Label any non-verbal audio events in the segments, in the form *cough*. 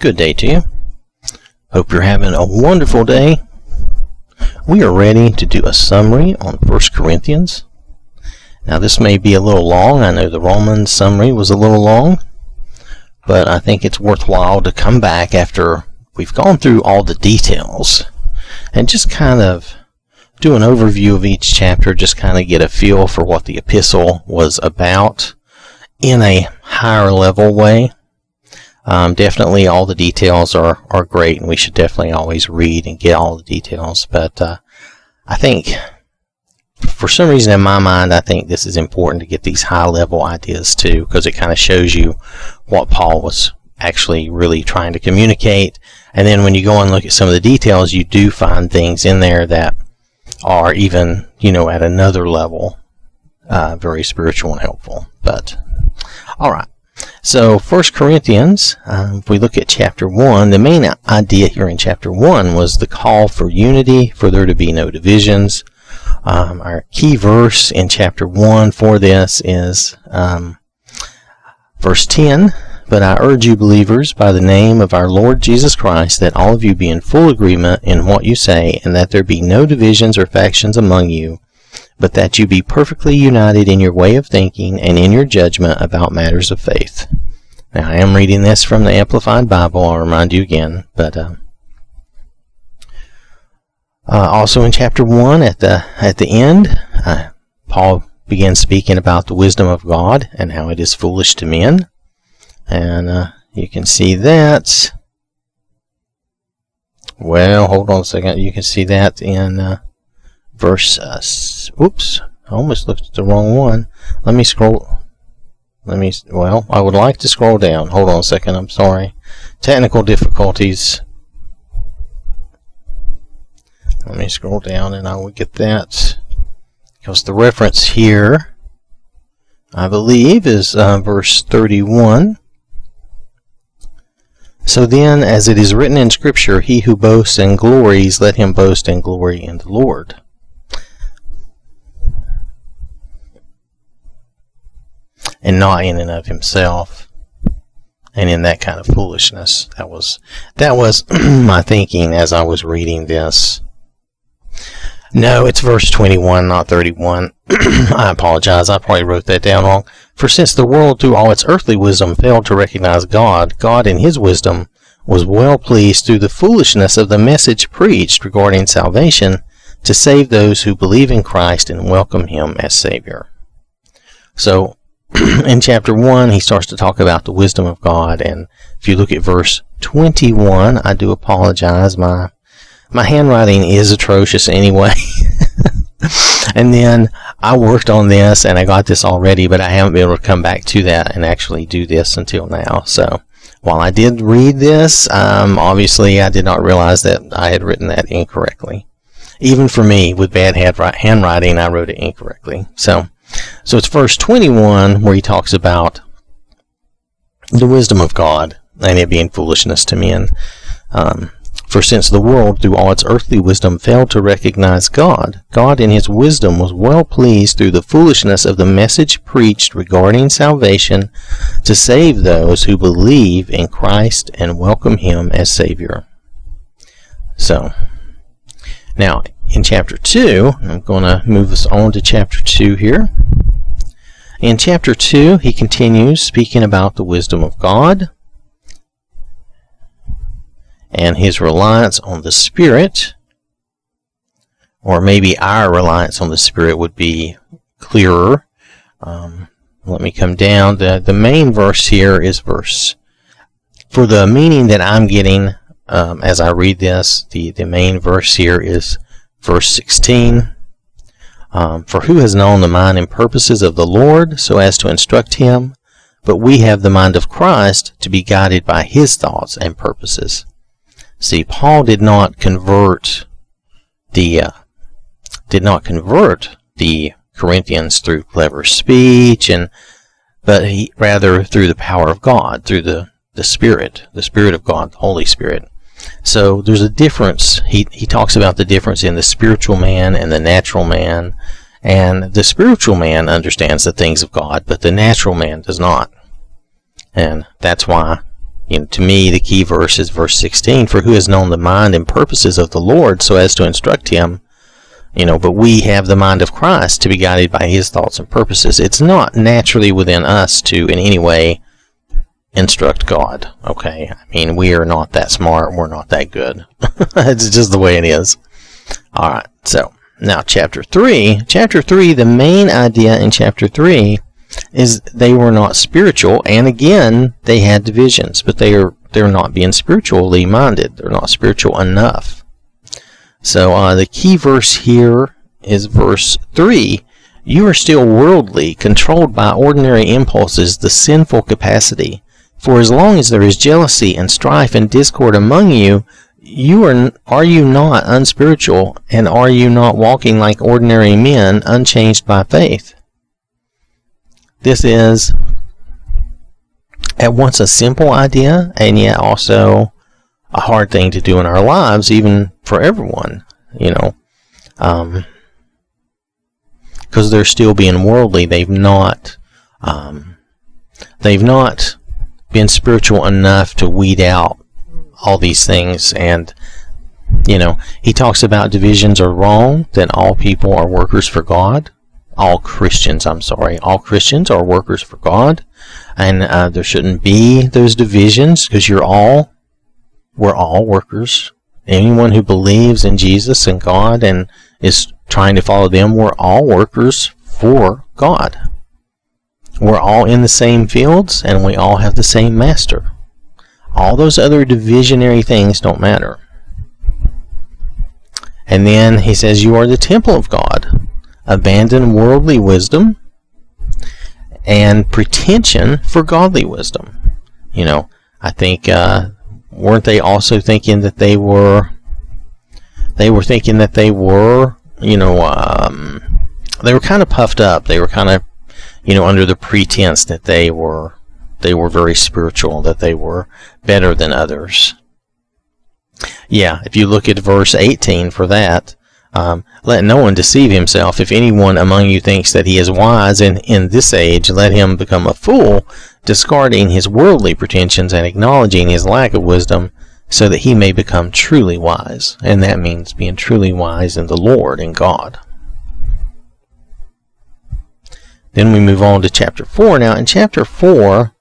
Good day to you. Hope you're having a wonderful day. We are ready to do a summary on 1 Corinthians. Now, this may be a little long. I know the Romans summary was a little long, but I think it's worthwhile to come back after we've gone through all the details and just kind of do an overview of each chapter, just kind of get a feel for what the epistle was about in a higher level way. Um, definitely, all the details are, are great, and we should definitely always read and get all the details. But uh, I think, for some reason in my mind, I think this is important to get these high level ideas too, because it kind of shows you what Paul was actually really trying to communicate. And then when you go and look at some of the details, you do find things in there that are even, you know, at another level, uh, very spiritual and helpful. But, all right. So, First Corinthians, uh, if we look at chapter 1, the main idea here in chapter 1 was the call for unity, for there to be no divisions. Um, our key verse in chapter 1 for this is um, verse 10. But I urge you, believers, by the name of our Lord Jesus Christ, that all of you be in full agreement in what you say, and that there be no divisions or factions among you but that you be perfectly united in your way of thinking and in your judgment about matters of faith. Now, I am reading this from the Amplified Bible, I'll remind you again, but uh, uh, also in chapter 1 at the, at the end, uh, Paul begins speaking about the wisdom of God and how it is foolish to men. And uh, you can see that. Well, hold on a second. You can see that in verse, uh, oops, I almost looked at the wrong one. Let me scroll, let me, well, I would like to scroll down. Hold on a second, I'm sorry. Technical difficulties. Let me scroll down and I will get that. Because the reference here, I believe, is uh, verse 31. So then, as it is written in Scripture, he who boasts and glories, let him boast and glory in the Lord. And not in and of himself and in that kind of foolishness. That was that was *clears throat* my thinking as I was reading this. No, it's verse 21, not 31. *clears throat* I apologize. I probably wrote that down wrong. For since the world through all its earthly wisdom failed to recognize God, God in his wisdom was well pleased through the foolishness of the message preached regarding salvation to save those who believe in Christ and welcome him as Savior. So *clears throat* in chapter 1, he starts to talk about the wisdom of God. And if you look at verse 21, I do apologize. My, my handwriting is atrocious anyway. *laughs* and then I worked on this and I got this already, but I haven't been able to come back to that and actually do this until now. So while I did read this, um, obviously I did not realize that I had written that incorrectly. Even for me, with bad handwriting, I wrote it incorrectly. So, so it's verse 21 where he talks about the wisdom of God and it being foolishness to men. Um, for since the world, through all its earthly wisdom, failed to recognize God, God in his wisdom was well pleased through the foolishness of the message preached regarding salvation to save those who believe in Christ and welcome him as Savior. So, now in chapter 2, I'm going to move us on to chapter 2 here. In chapter 2, he continues speaking about the wisdom of God and his reliance on the Spirit, or maybe our reliance on the Spirit would be clearer. Um, let me come down. The, the main verse here is verse. For the meaning that I'm getting um, as I read this, the, the main verse here is verse 16. Um, For who has known the mind and purposes of the Lord so as to instruct him? But we have the mind of Christ to be guided by his thoughts and purposes. See, Paul did not convert the uh, did not convert the Corinthians through clever speech and but he rather through the power of God, through the, the Spirit, the Spirit of God, the Holy Spirit. So there's a difference. He, he talks about the difference in the spiritual man and the natural man. And the spiritual man understands the things of God, but the natural man does not. And that's why, you know, to me, the key verse is verse 16 For who has known the mind and purposes of the Lord so as to instruct him? You know, but we have the mind of Christ to be guided by his thoughts and purposes. It's not naturally within us to, in any way, instruct God. Okay? I mean, we are not that smart. We're not that good. *laughs* it's just the way it is. Alright, so now chapter 3. Chapter 3, the main idea in chapter 3 is they were not spiritual, and again, they had divisions, but they are they're not being spiritually minded. They're not spiritual enough. So uh, the key verse here is verse three. You are still worldly, controlled by ordinary impulses, the sinful capacity. For as long as there is jealousy and strife and discord among you, you are are you not unspiritual, and are you not walking like ordinary men, unchanged by faith? This is at once a simple idea and yet also a hard thing to do in our lives, even for everyone, you know. Um, because they're still being worldly. They've not, um, they've not been spiritual enough to weed out all these things. And, you know, he talks about divisions are wrong, that all people are workers for God all Christians, I'm sorry, all Christians are workers for God, and uh, there shouldn't be those divisions because you're all, we're all workers. Anyone who believes in Jesus and God and is trying to follow them, we're all workers for God. We're all in the same fields and we all have the same master. All those other divisionary things don't matter. And then he says, You are the temple of God abandon worldly wisdom and pretension for godly wisdom. You know, I think uh, weren't they also thinking that they were they were thinking that they were you know um, they were kind of puffed up. They were kind of you know under the pretense that they were they were very spiritual, that they were better than others. Yeah, if you look at verse 18 for that, um, let no one deceive himself. If anyone among you thinks that he is wise in, in this age, let him become a fool, discarding his worldly pretensions and acknowledging his lack of wisdom, so that he may become truly wise. And that means being truly wise in the Lord and God. Then we move on to chapter 4. Now, in chapter 4,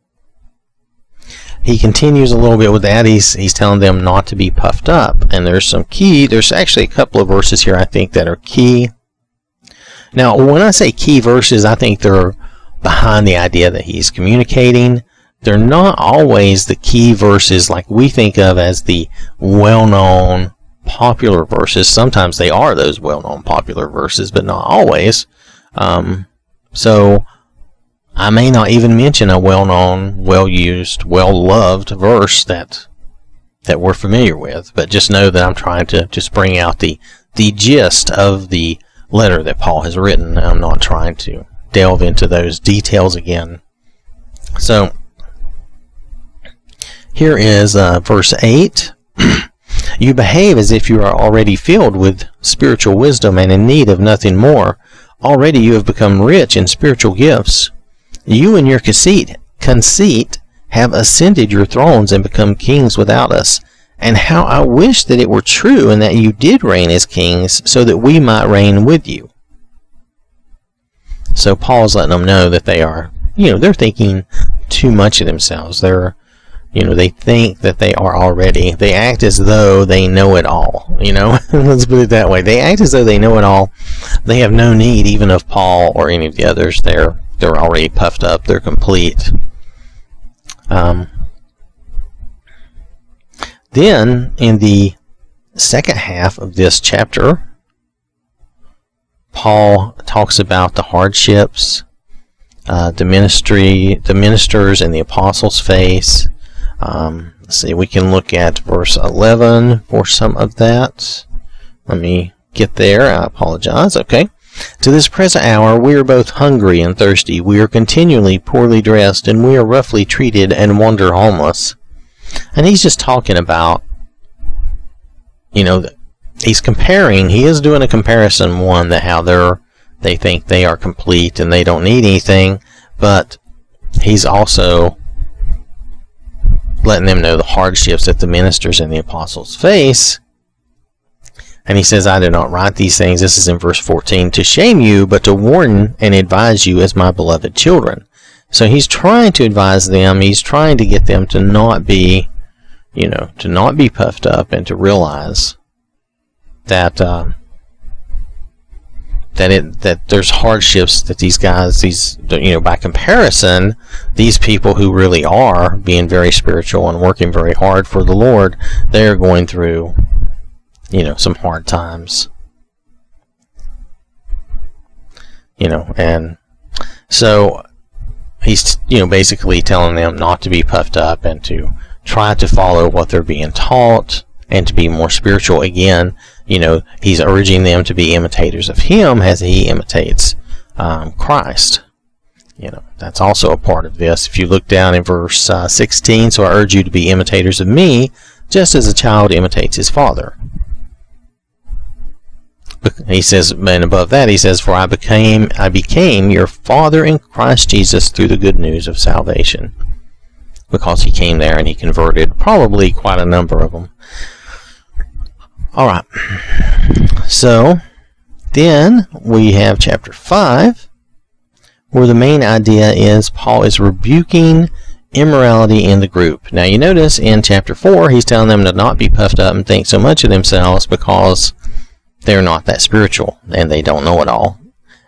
he continues a little bit with that. He's he's telling them not to be puffed up. And there's some key. There's actually a couple of verses here I think that are key. Now, when I say key verses, I think they're behind the idea that he's communicating. They're not always the key verses like we think of as the well-known popular verses. Sometimes they are those well-known popular verses, but not always. Um, so I may not even mention a well-known, well-used, well-loved verse that that we're familiar with, but just know that I'm trying to just bring out the the gist of the letter that Paul has written. I'm not trying to delve into those details again. So here is uh, verse 8. *clears throat* you behave as if you are already filled with spiritual wisdom and in need of nothing more. Already you have become rich in spiritual gifts. You and your conceit, conceit have ascended your thrones and become kings without us. And how I wish that it were true and that you did reign as kings so that we might reign with you. So Paul's letting them know that they are, you know, they're thinking too much of themselves. They're, you know, they think that they are already. They act as though they know it all, you know. *laughs* Let's put it that way. They act as though they know it all. They have no need even of Paul or any of the others. They're they're already puffed up. They're complete. Um, then, in the second half of this chapter, Paul talks about the hardships uh, the ministry, the ministers, and the apostles face. Um, let's see, we can look at verse 11 for some of that. Let me get there. I apologize. Okay. To this present hour, we are both hungry and thirsty. We are continually poorly dressed, and we are roughly treated and wander homeless. And he's just talking about, you know, he's comparing. He is doing a comparison. One that how they're they think they are complete and they don't need anything, but he's also letting them know the hardships that the ministers and the apostles face. And he says, I do not write these things, this is in verse 14, to shame you, but to warn and advise you as my beloved children. So he's trying to advise them, he's trying to get them to not be, you know, to not be puffed up and to realize that, uh, that it that there's hardships that these guys these you know by comparison these people who really are being very spiritual and working very hard for the Lord they're going through you know some hard times. You know and so he's you know basically telling them not to be puffed up and to try to follow what they're being taught and to be more spiritual again you know, he's urging them to be imitators of him as he imitates um, Christ. You know, that's also a part of this. If you look down in verse uh, 16, so I urge you to be imitators of me, just as a child imitates his father. He says, and above that, he says, "For I became, I became your father in Christ Jesus through the good news of salvation." Because he came there and he converted probably quite a number of them. All right. So then we have chapter 5, where the main idea is Paul is rebuking immorality in the group. Now you notice in chapter 4, he's telling them to not be puffed up and think so much of themselves because they're not that spiritual and they don't know it all.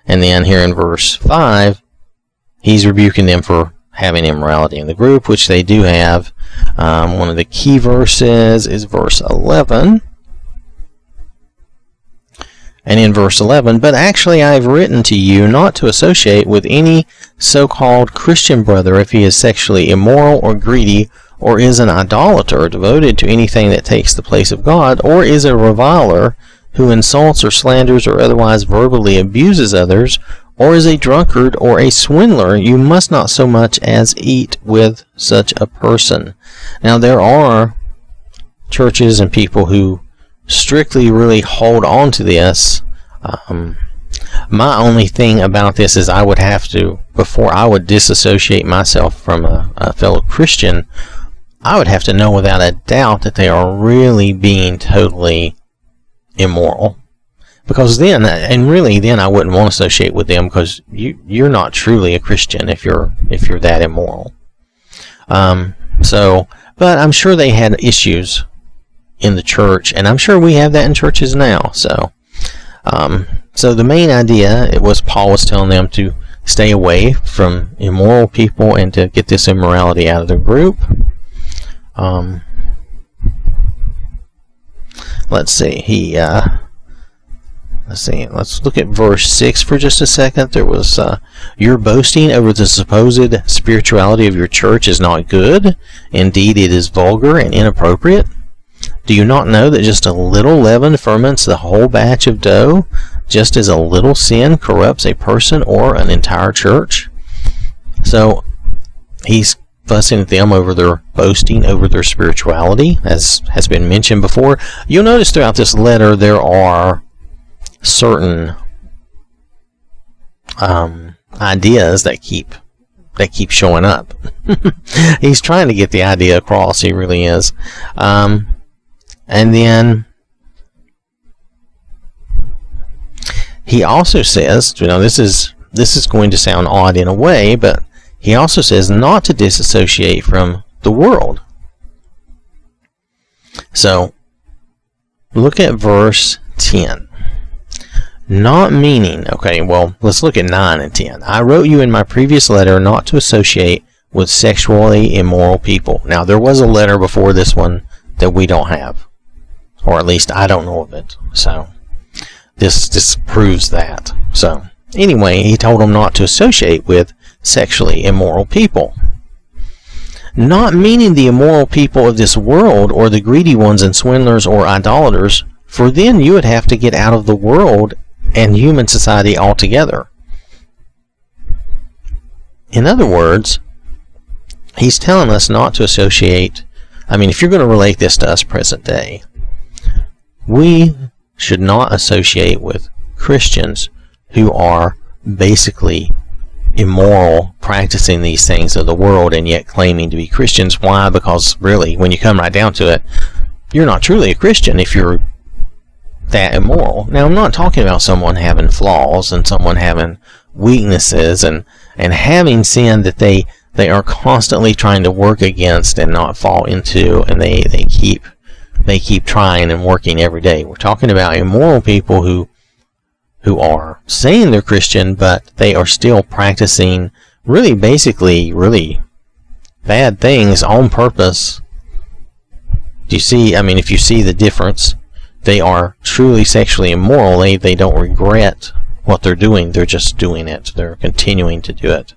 And then here in verse 5, he's rebuking them for having immorality in the group, which they do have. Um, one of the key verses is verse 11 and in verse 11, But actually I have written to you not to associate with any so called Christian brother if he is sexually immoral or greedy, or is an idolater devoted to anything that takes the place of God, or is a reviler who insults or slanders or otherwise verbally abuses others, or is a drunkard or a swindler. You must not so much as eat with such a person. Now there are churches and people who strictly really hold on to this. Um, my only thing about this is I would have to, before I would disassociate myself from a, a fellow Christian, I would have to know without a doubt that they are really being totally immoral. Because then, and really, then I wouldn't want to associate with them because you you're not truly a Christian if you're if you're that immoral. Um, so, but I'm sure they had issues in the church, and I'm sure we have that in churches now. So, um, so the main idea it was Paul was telling them to stay away from immoral people and to get this immorality out of the group. Um, let's see. He uh, let's see. Let's look at verse six for just a second. There was uh, your boasting over the supposed spirituality of your church is not good. Indeed, it is vulgar and inappropriate. Do you not know that just a little leaven ferments the whole batch of dough, just as a little sin corrupts a person or an entire church? So he's fussing at them over their boasting over their spirituality, as has been mentioned before. You'll notice throughout this letter there are certain um, ideas that keep that keep showing up. *laughs* he's trying to get the idea across. He really is. Um, and then he also says, you know, this is this is going to sound odd in a way, but he also says not to disassociate from the world. So look at verse 10. Not meaning, okay, well, let's look at 9 and 10. I wrote you in my previous letter not to associate with sexually immoral people. Now, there was a letter before this one that we don't have or at least I don't know of it. So this disproves that. So anyway, he told them not to associate with sexually immoral people. Not meaning the immoral people of this world or the greedy ones and swindlers or idolaters, for then you would have to get out of the world and human society altogether. In other words, he's telling us not to associate. I mean, if you're going to relate this to us present day, we should not associate with Christians who are basically immoral, practicing these things of the world, and yet claiming to be Christians. Why? Because really, when you come right down to it, you're not truly a Christian if you're that immoral. Now, I'm not talking about someone having flaws and someone having weaknesses and, and having sin that they, they are constantly trying to work against and not fall into, and they, they keep they keep trying and working every day. We're talking about immoral people who who are saying they're Christian, but they are still practicing really basically really bad things on purpose. Do you see? I mean, if you see the difference, they are truly sexually immoral. They, they don't regret what they're doing. They're just doing it. They're continuing to do it.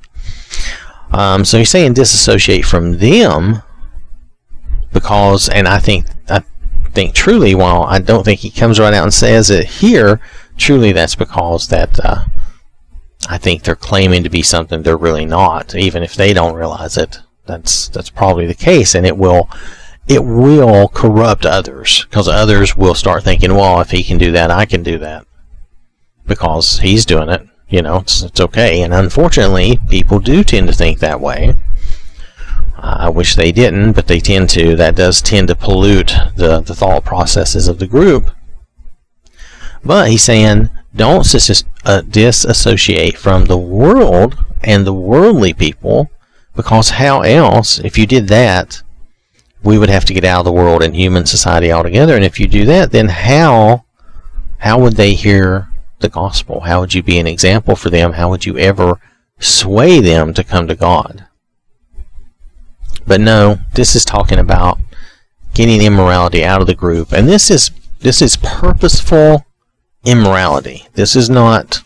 Um, so he's saying disassociate from them because, and I think think truly, while I don't think he comes right out and says it here, truly that's because that uh, I think they're claiming to be something they're really not, even if they don't realize it. That's that's probably the case, and it will it will corrupt others because others will start thinking, well, if he can do that, I can do that because he's doing it. You know, it's, it's okay. And unfortunately, people do tend to think that way. I wish they didn't, but they tend to. That does tend to pollute the, the thought processes of the group. But he's saying, don't uh, disassociate from the world and the worldly people, because how else, if you did that, we would have to get out of the world and human society altogether. And if you do that, then how how would they hear the gospel? How would you be an example for them? How would you ever sway them to come to God? But no, this is talking about getting immorality out of the group. And this is this is purposeful immorality. This is not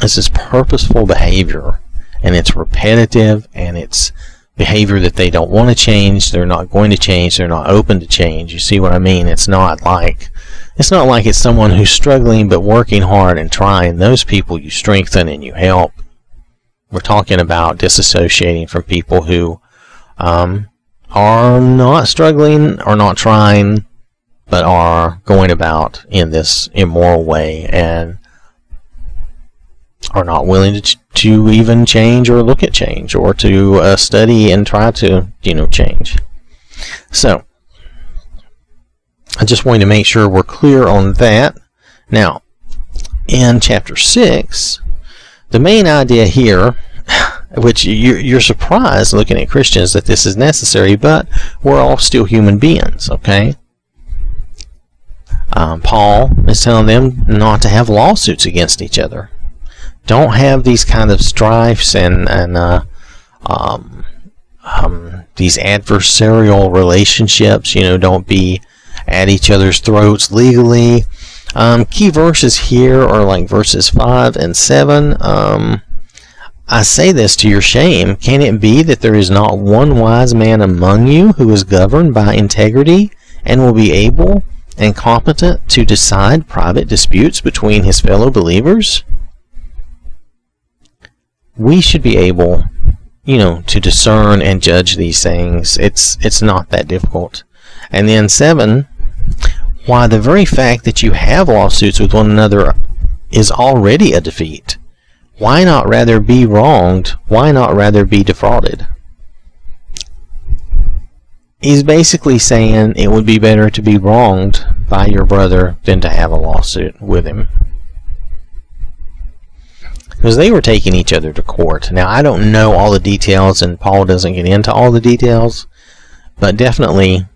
this is purposeful behavior and it's repetitive and it's behavior that they don't want to change, they're not going to change, they're not open to change. You see what I mean? It's not like it's not like it's someone who's struggling but working hard and trying. Those people you strengthen and you help. We're talking about disassociating from people who um, are not struggling or not trying, but are going about in this immoral way and are not willing to, ch- to even change or look at change or to uh, study and try to you know change. So I just wanted to make sure we're clear on that. Now, in chapter six, the main idea here, which you're surprised looking at Christians that this is necessary, but we're all still human beings, okay? Um, Paul is telling them not to have lawsuits against each other don't have these kind of strifes and and uh, um, um, these adversarial relationships. You know, don't be at each other's throats legally. Um, key verses here are like verses five and seven. Um, I say this to your shame. Can it be that there is not one wise man among you who is governed by integrity and will be able and competent to decide private disputes between his fellow believers? we should be able, you know, to discern and judge these things. It's it's not that difficult. And then seven, why the very fact that you have lawsuits with one another is already a defeat. Why not rather be wronged? Why not rather be defrauded? He's basically saying it would be better to be wronged by your brother than to have a lawsuit with him because they were taking each other to court. Now, I don't know all the details, and Paul doesn't get into all the details, but definitely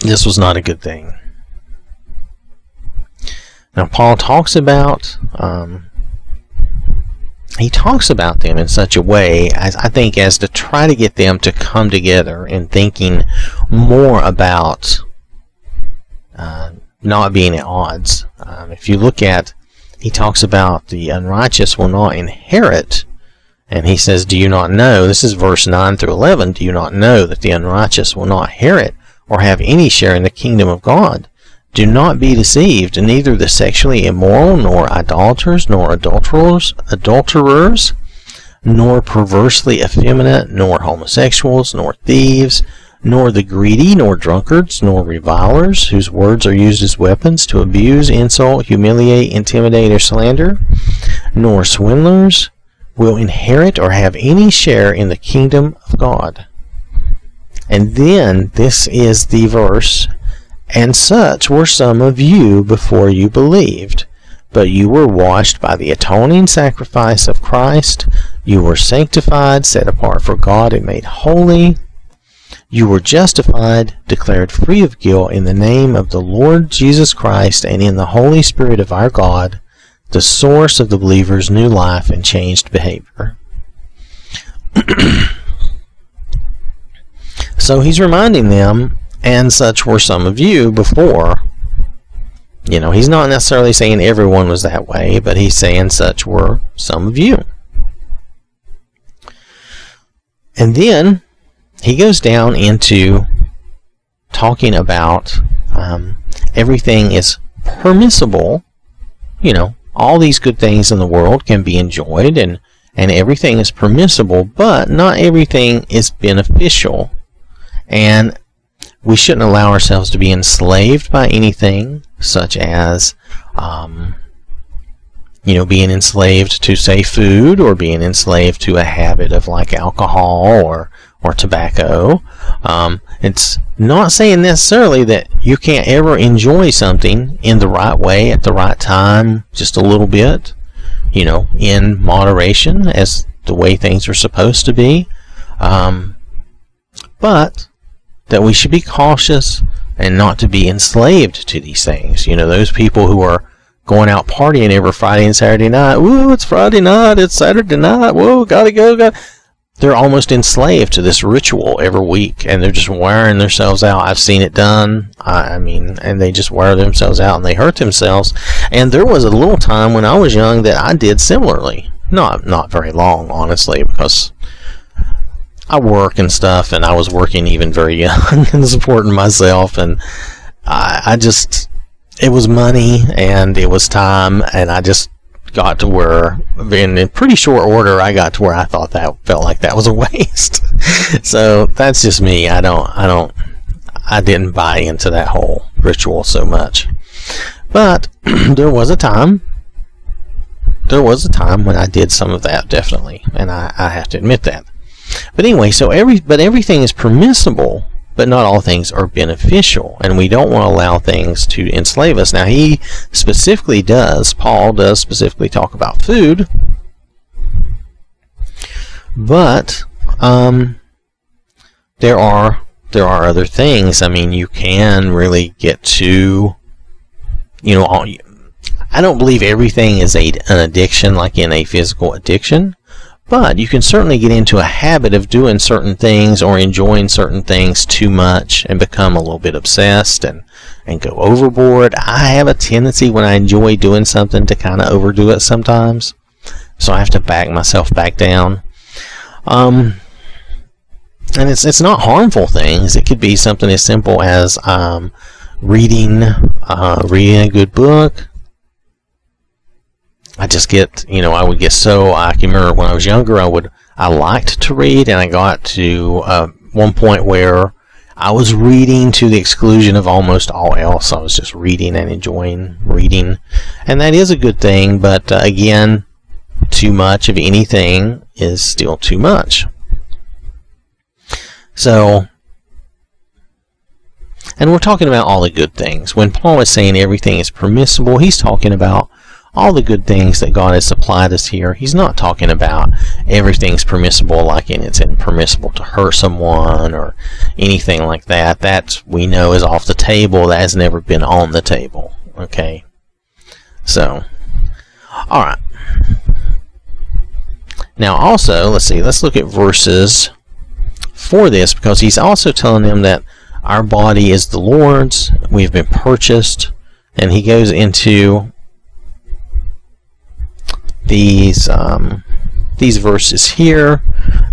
this was not a good thing. Now, Paul talks about. Um, he talks about them in such a way, as I think, as to try to get them to come together in thinking more about uh, not being at odds. Um, if you look at he talks about the unrighteous will not inherit. And he says, Do you not know? This is verse 9 through 11. Do you not know that the unrighteous will not inherit or have any share in the kingdom of God? Do not be deceived, neither the sexually immoral, nor idolaters, nor adulterers, adulterers, nor perversely effeminate, nor homosexuals, nor thieves, nor the greedy, nor drunkards, nor revilers, whose words are used as weapons to abuse, insult, humiliate, intimidate, or slander, nor swindlers will inherit or have any share in the kingdom of God. And then this is the verse, and such were some of you before you believed. But you were washed by the atoning sacrifice of Christ. You were sanctified, set apart for God, and made holy. You were justified, declared free of guilt in the name of the Lord Jesus Christ and in the Holy Spirit of our God, the source of the believer's new life and changed behavior. *clears throat* so he's reminding them, and such were some of you before you know, he's not necessarily saying everyone was that way, but he's saying such were some of you. And then he goes down into talking about um, everything is permissible. You know, all these good things in the world can be enjoyed, and and everything is permissible, but not everything is beneficial. And we shouldn't allow ourselves to be enslaved by anything such as um, you know being enslaved to say food or being enslaved to a habit of like alcohol or or tobacco. Um, it's not saying necessarily that you can't ever enjoy something in the right way at the right time just a little bit you know in moderation as the way things are supposed to be. Um, but that we should be cautious and not to be enslaved to these things. You know, those people who are going out partying every Friday and Saturday night. Woo, it's Friday night, it's Saturday night. Whoa, gotta go, got. They're almost enslaved to this ritual every week, and they're just wearing themselves out. I've seen it done. I, I mean, and they just wear themselves out and they hurt themselves. And there was a little time when I was young that I did similarly. Not not very long, honestly, because I work and stuff, and I was working even very young *laughs* and supporting myself, and I, I just it was money and it was time, and I just got to where in, in pretty short order I got to where I thought that felt like that was a *laughs* waste. so that's just me. I don't I don't I didn't buy into that whole ritual so much. But *clears throat* there was a time there was a time when I did some of that definitely, and I, I have to admit that. But anyway, so every but everything is permissible, but not all things are beneficial, and we don't want to allow things to enslave us. Now he specifically does, Paul does specifically talk about food, but um, there are there are other things. I mean, you can really get to, you know, all, I don't believe everything is a, an addiction, like in a physical addiction. But you can certainly get into a habit of doing certain things or enjoying certain things too much and become a little bit obsessed and, and go overboard. I have a tendency when I enjoy doing something to kind of overdo it sometimes. So I have to back myself back down. Um, and it's it's not harmful things. It could be something as simple as um, reading uh, reading a good book, I just get, you know, I would get so, I can remember when I was younger, I would, I liked to read, and I got to uh, one point where I was reading to the exclusion of almost all else. I was just reading and enjoying reading, and that is a good thing, but uh, again, too much of anything is still too much. So, and we're talking about all the good things. When Paul is saying everything is permissible, he's talking about all the good things that God has supplied us here. He's not talking about everything's permissible, like in it's impermissible to hurt someone or anything like that. That we know is off the table. That has never been on the table. Okay. So, all right. Now, also, let's see. Let's look at verses for this because he's also telling them that our body is the Lord's. We've been purchased, and he goes into these um, these verses here.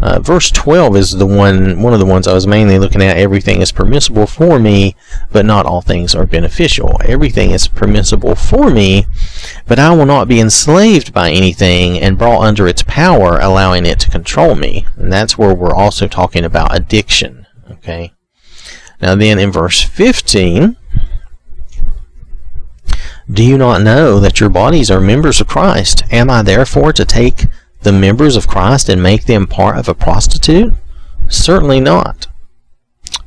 Uh, verse 12 is the one one of the ones I was mainly looking at. Everything is permissible for me, but not all things are beneficial. Everything is permissible for me, but I will not be enslaved by anything and brought under its power, allowing it to control me. And that's where we're also talking about addiction. Okay. Now, then in verse 15, do you not know that your bodies are members of Christ? Am I therefore to take the members of Christ and make them part of a prostitute? Certainly not.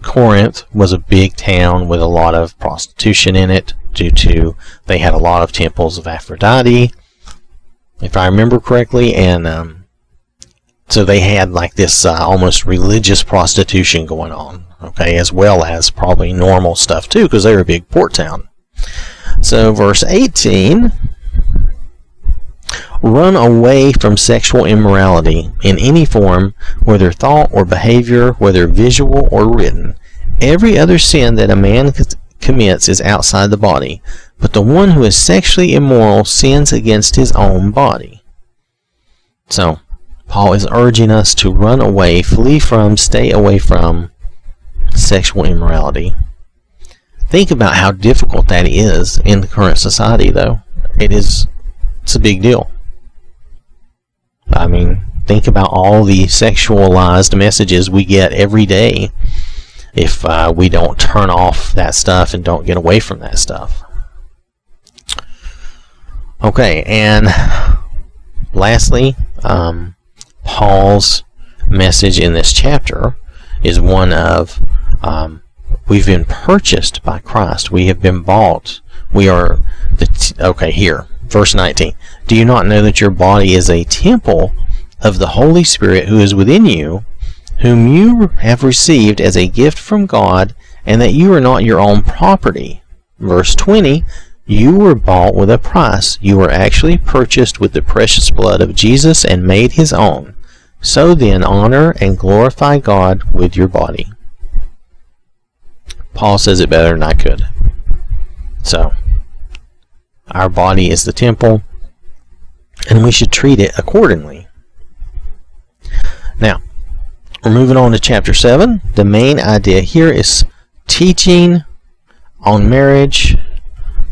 Corinth was a big town with a lot of prostitution in it due to they had a lot of temples of Aphrodite, if I remember correctly, and um, so they had like this uh, almost religious prostitution going on, okay, as well as probably normal stuff too, because they were a big port town. So, verse 18 Run away from sexual immorality in any form, whether thought or behavior, whether visual or written. Every other sin that a man commits is outside the body, but the one who is sexually immoral sins against his own body. So, Paul is urging us to run away, flee from, stay away from sexual immorality. Think about how difficult that is in the current society, though. It is, it's a big deal. I mean, think about all the sexualized messages we get every day if uh, we don't turn off that stuff and don't get away from that stuff. Okay, and lastly, um, Paul's message in this chapter is one of um, we've been purchased by Christ. We have been bought. We are the okay here, verse 19. Do you not know that your body is a temple of the Holy Spirit who is within you, whom you have received as a gift from God, and that you are not your own property? Verse 20. You were bought with a price. You were actually purchased with the precious blood of Jesus and made his own. So then, honor and glorify God with your body. Paul says it better than I could. So, our body is the temple, and we should treat it accordingly. Now, we're moving on to chapter 7. The main idea here is teaching on marriage,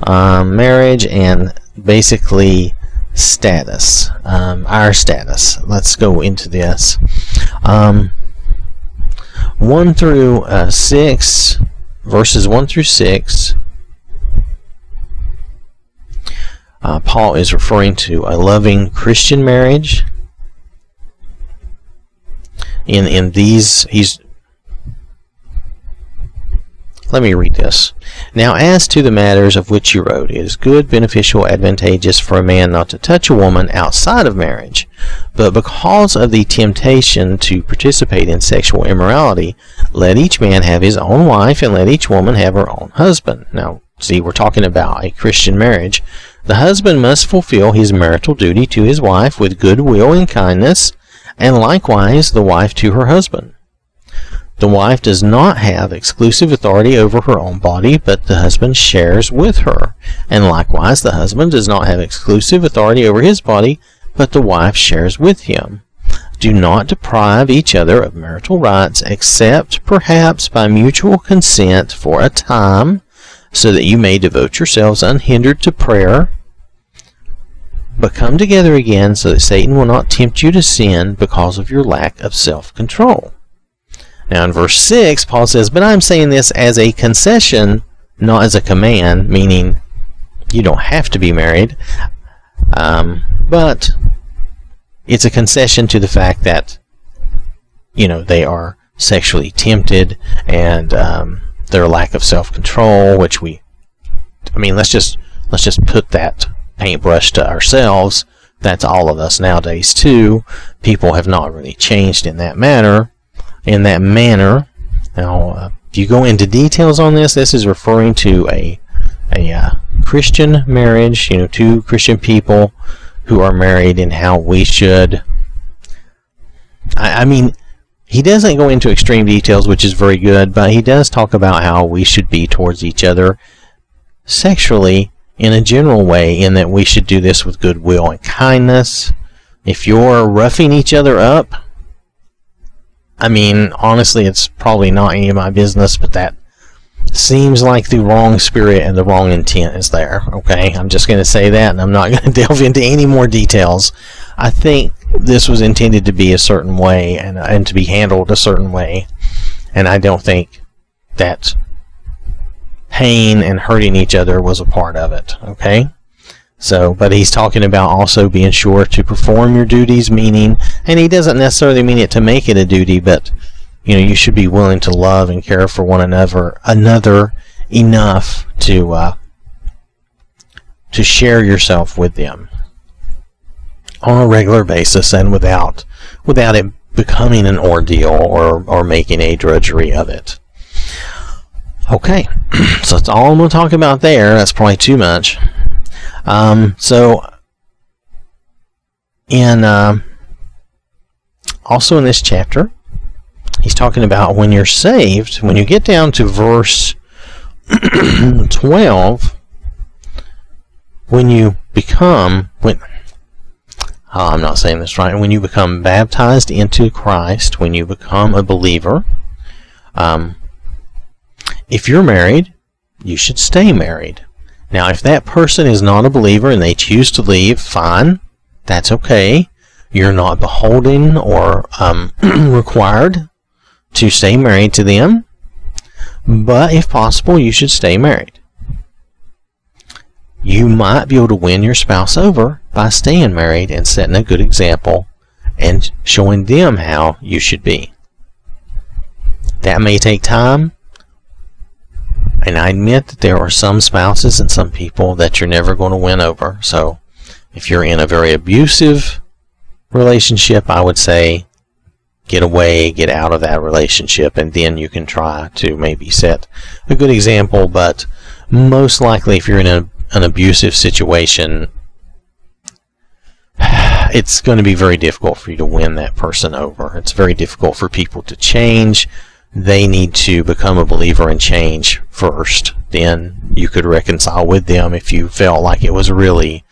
um, marriage, and basically status, um, our status. Let's go into this. Um, 1 through uh, 6, verses 1 through 6. Uh, Paul is referring to a loving Christian marriage. In in these, he's let me read this. Now, as to the matters of which you wrote, it is good, beneficial, advantageous for a man not to touch a woman outside of marriage. But because of the temptation to participate in sexual immorality, let each man have his own wife, and let each woman have her own husband. Now, see, we're talking about a Christian marriage. The husband must fulfill his marital duty to his wife with good will and kindness, and likewise the wife to her husband. The wife does not have exclusive authority over her own body, but the husband shares with her. And likewise, the husband does not have exclusive authority over his body, but the wife shares with him. Do not deprive each other of marital rights, except perhaps by mutual consent for a time, so that you may devote yourselves unhindered to prayer. But come together again so that Satan will not tempt you to sin because of your lack of self control. Now, in verse 6, Paul says, But I'm saying this as a concession, not as a command, meaning you don't have to be married. Um, but it's a concession to the fact that, you know, they are sexually tempted and um, their lack of self control, which we, I mean, let's just let's just put that paintbrush to ourselves. That's all of us nowadays too. People have not really changed in that manner in that manner. Now, uh, if you go into details on this, this is referring to a a uh, Christian marriage. You know, two Christian people who are married, and how we should. I, I mean, he doesn't go into extreme details, which is very good, but he does talk about how we should be towards each other sexually in a general way, in that we should do this with goodwill and kindness. If you're roughing each other up, I mean, honestly, it's probably not any of my business, but that seems like the wrong spirit and the wrong intent is there. Okay, I'm just going to say that, and I'm not *laughs* going to delve into any more details. I think this was intended to be a certain way and and to be handled a certain way, and I don't think that pain and hurting each other was a part of it. Okay? So, but he's talking about also being sure to perform your duties, meaning, and he doesn't necessarily mean it to make it a duty, but you know, you should be willing to love and care for one another, another enough to uh, to share yourself with them on a regular basis and without without it becoming an ordeal or or making a drudgery of it. Okay, *clears throat* so that's all I'm going to talk about there. That's probably too much. Um, so, in uh, also in this chapter, he's talking about when you're saved. When you get down to verse *clears throat* 12, when you become when oh, I'm not saying this right. When you become baptized into Christ, when you become a believer, um, if you're married, you should stay married. Now, if that person is not a believer and they choose to leave, fine. That's okay. You're not beholden or um, *clears throat* required to stay married to them. But if possible, you should stay married. You might be able to win your spouse over by staying married and setting a good example and showing them how you should be. That may take time, and I admit that there are some spouses and some people that you're never going to win over. So if you're in a very abusive relationship, I would say get away, get out of that relationship, and then you can try to maybe set a good example. But most likely, if you're in a, an abusive situation, *sighs* it's going to be very difficult for you to win that person over. It's very difficult for people to change they need to become a believer and change first. Then you could reconcile with them if you felt like it was really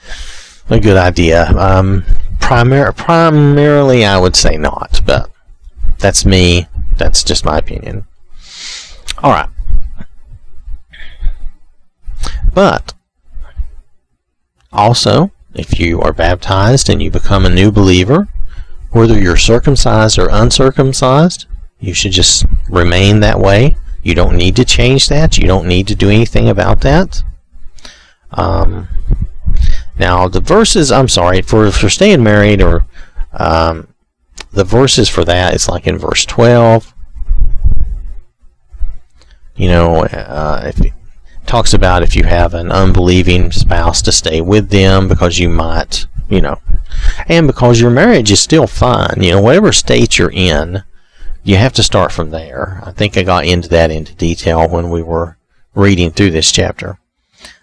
a good idea. Um, primar- primarily, I would say not, but that's me. That's just my opinion. All right. But also, if you are baptized and you become a new believer, whether you're circumcised or uncircumcised, you should just remain that way. You don't need to change that. You don't need to do anything about that. Um, now, the verses, I'm sorry, for, for staying married, or um, the verses for that is like in verse 12. You know, uh, if it talks about if you have an unbelieving spouse to stay with them because you might, you know, and because your marriage is still fine. You know, whatever state you're in, you have to start from there. I think I got into that into detail when we were reading through this chapter.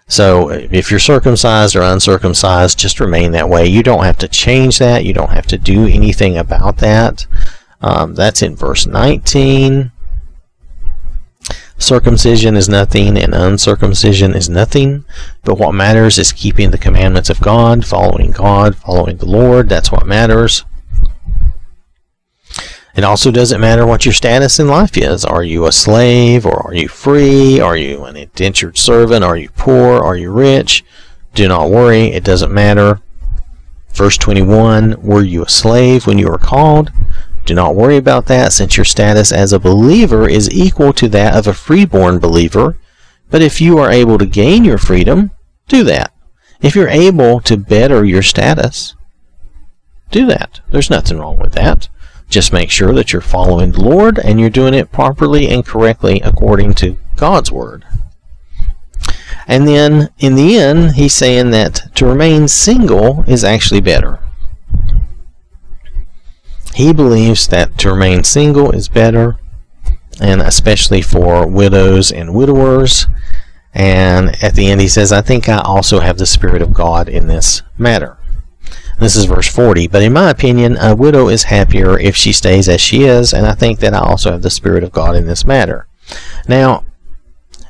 So if you're circumcised or uncircumcised, just remain that way. You don't have to change that. You don't have to do anything about that. Um, that's in verse 19. Circumcision is nothing and uncircumcision is nothing, but what matters is keeping the commandments of God, following God, following the Lord. That's what matters. It also doesn't matter what your status in life is. Are you a slave or are you free? Are you an indentured servant? Are you poor? Are you rich? Do not worry, it doesn't matter. Verse 21 Were you a slave when you were called? Do not worry about that, since your status as a believer is equal to that of a freeborn believer. But if you are able to gain your freedom, do that. If you're able to better your status, do that. There's nothing wrong with that. Just make sure that you're following the Lord and you're doing it properly and correctly according to God's Word. And then in the end, he's saying that to remain single is actually better. He believes that to remain single is better, and especially for widows and widowers. And at the end, he says, I think I also have the Spirit of God in this matter. This is verse 40. But in my opinion, a widow is happier if she stays as she is, and I think that I also have the Spirit of God in this matter. Now,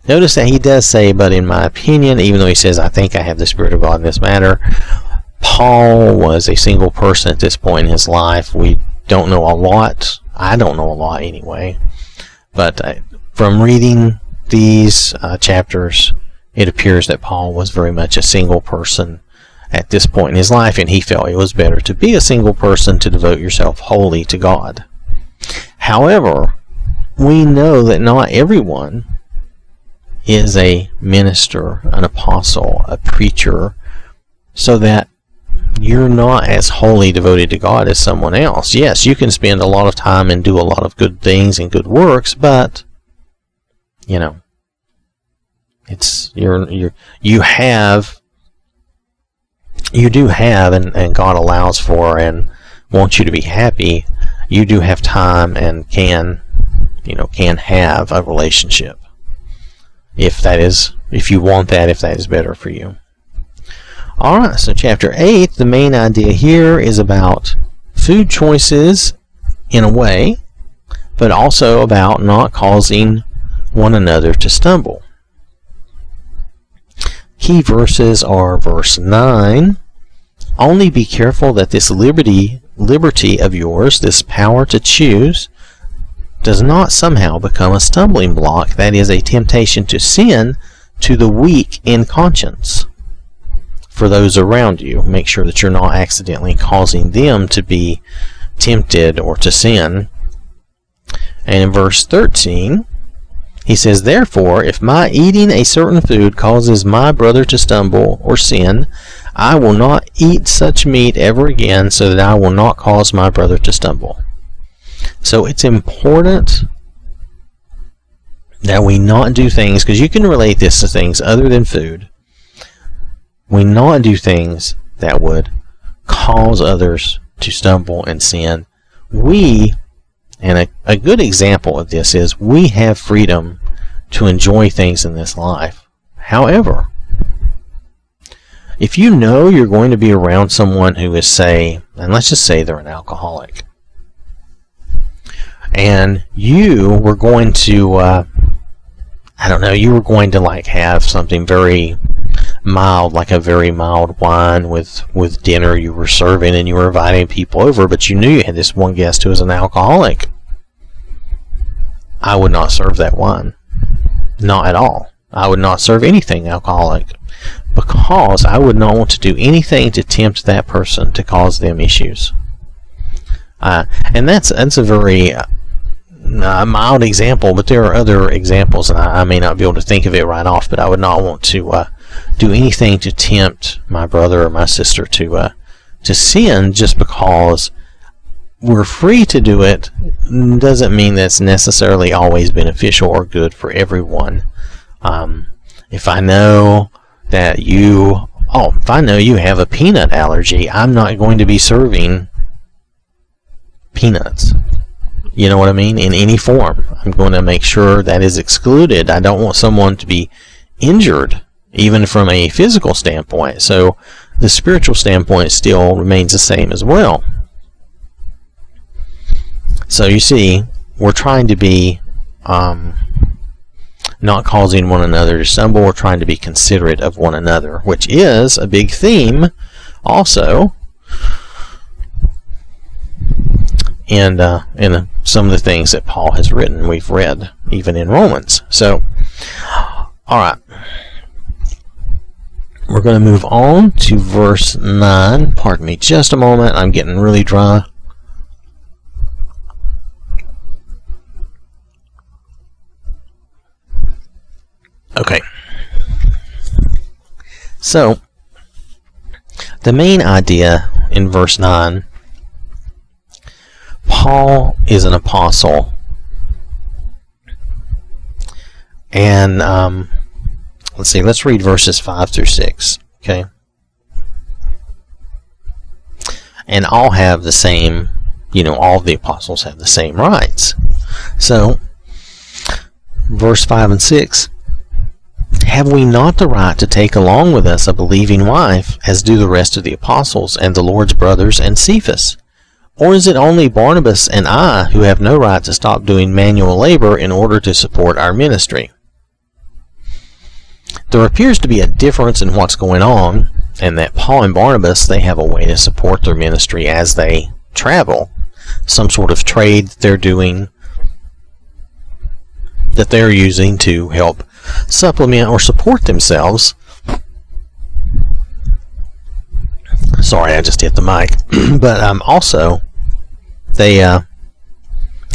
notice that he does say, but in my opinion, even though he says, I think I have the Spirit of God in this matter, Paul was a single person at this point in his life. We don't know a lot. I don't know a lot anyway. But uh, from reading these uh, chapters, it appears that Paul was very much a single person at this point in his life, and he felt it was better to be a single person to devote yourself wholly to God. However, we know that not everyone is a minister, an apostle, a preacher, so that you're not as wholly devoted to God as someone else. Yes, you can spend a lot of time and do a lot of good things and good works, but you know, it's you're you're you have you do have and, and God allows for and wants you to be happy, you do have time and can you know, can have a relationship. If that is if you want that, if that is better for you. Alright, so chapter 8, the main idea here is about food choices in a way, but also about not causing one another to stumble. Key verses are verse 9. Only be careful that this liberty liberty of yours, this power to choose, does not somehow become a stumbling block, that is a temptation to sin to the weak in conscience for those around you. Make sure that you're not accidentally causing them to be tempted or to sin. And in verse 13, he says, Therefore, if my eating a certain food causes my brother to stumble or sin, I will not eat such meat ever again, so that I will not cause my brother to stumble. So it's important that we not do things, because you can relate this to things other than food we not do things that would cause others to stumble and sin. We, and a, a good example of this is we have freedom to enjoy things in this life. However, if you know you're going to be around someone who is, say, and let's just say they're an alcoholic, and you were going to, uh, I don't know, you were going to like have something very mild, like a very mild wine with with dinner you were serving, and you were inviting people over, but you knew you had this one guest who was an alcoholic. I would not serve that wine, not at all. I would not serve anything alcoholic because I would not want to do anything to tempt that person to cause them issues. Uh, and that's that's a very uh, mild example, but there are other examples, and I, I, may not be able to think of it right off. But I would not want to uh, do anything to tempt my brother or my sister to uh, to sin just because we're free to do it doesn't mean that's necessarily always beneficial or good for everyone. Um, if I know that you, oh, if I know you have a peanut allergy, I'm not going to be serving peanuts. You know what I mean? In any form. I'm going to make sure that is excluded. I don't want someone to be injured even from a physical standpoint. So the spiritual standpoint still remains the same as well. So you see, we're trying to be um, not causing one another to stumble. We're trying to be considerate of one another, which is a big theme also in, uh, in some of the things that Paul has written. We've read even in Romans. So, all right. We're going to move on to verse 9. Pardon me just a moment. I'm getting really dry. Okay. So, the main idea in verse 9 Paul is an apostle. And um, Let's see, let's read verses 5 through 6. Okay? And all have the same, you know, all the apostles have the same rights. So, verse 5 and 6 Have we not the right to take along with us a believing wife, as do the rest of the apostles and the Lord's brothers and Cephas? Or is it only Barnabas and I who have no right to stop doing manual labor in order to support our ministry? there appears to be a difference in what's going on, and that Paul and Barnabas they have a way to support their ministry as they travel, some sort of trade they're doing that they're using to help supplement or support themselves. Sorry, I just hit the mic. *clears throat* but um, also, they uh,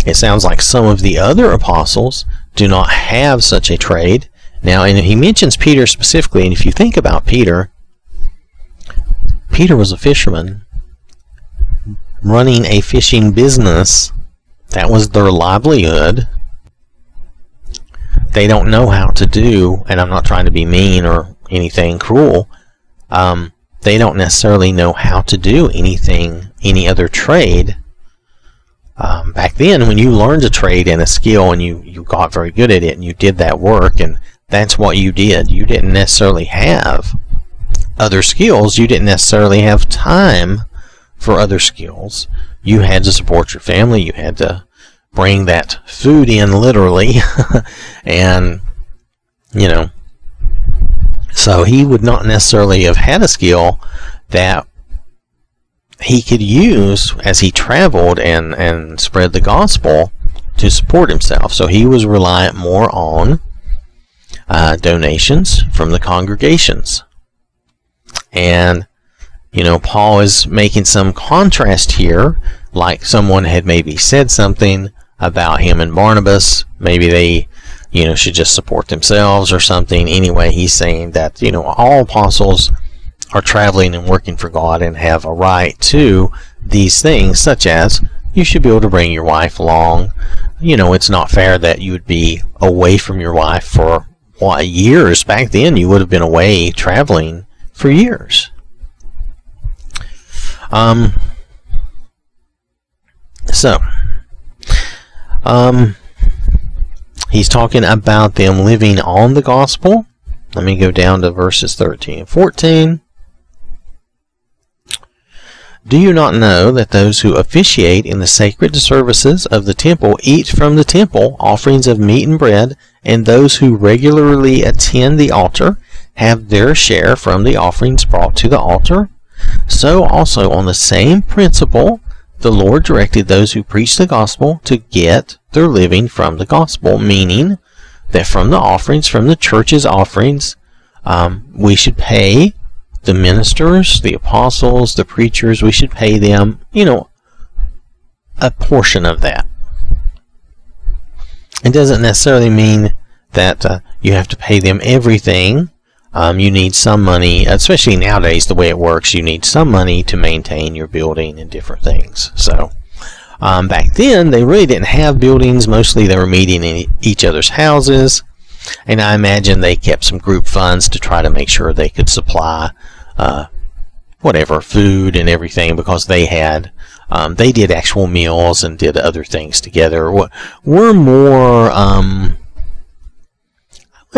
It sounds like some of the other apostles do not have such a trade. Now, and he mentions Peter specifically, and if you think about Peter, Peter was a fisherman running a fishing business. That was their livelihood. They don't know how to do, and I'm not trying to be mean or anything cruel. Um, they don't necessarily know how to do anything, any other trade. Um, back then, when you learned a trade and a skill and you, you got very good at it and you did that work and that's what you did, you didn't necessarily have other skills. You didn't necessarily have time for other skills. You had to support your family. You had to bring that food in literally. *laughs* and, you know, so he would not necessarily have had a skill that he could use as he traveled and, and spread the gospel to support himself. So he was reliant more on uh, donations from the congregations. And, you know, Paul is making some contrast here, like someone had maybe said something about him and Barnabas. Maybe they, you know, should just support themselves or something. Anyway, he's saying that, you know, all apostles are traveling and working for God and have a right to these things, such as you should be able to bring your wife along. You know, it's not fair that you would be away from your wife for what years. Back then, you would have been away traveling for years. Um, so, um, he's talking about them living on the gospel. Let me go down to verses 13 and 14. Do you not know that those who officiate in the sacred services of the temple eat from the temple offerings of meat and bread, and those who regularly attend the altar have their share from the offerings brought to the altar? So also, on the same principle, the Lord directed those who preach the gospel to get their living from the gospel, meaning that from the offerings, from the church's offerings, um, we should pay the ministers, the apostles, the preachers, we should pay them, you know, a portion of that. It doesn't necessarily mean that uh, you have to pay them everything. Um, you need some money, especially nowadays, the way it works, you need some money to maintain your building and different things. So, um, back then, they really didn't have buildings. Mostly they were meeting in each other's houses. And I imagine they kept some group funds to try to make sure they could supply uh, whatever food and everything because they had um, they did actual meals and did other things together. We're more um,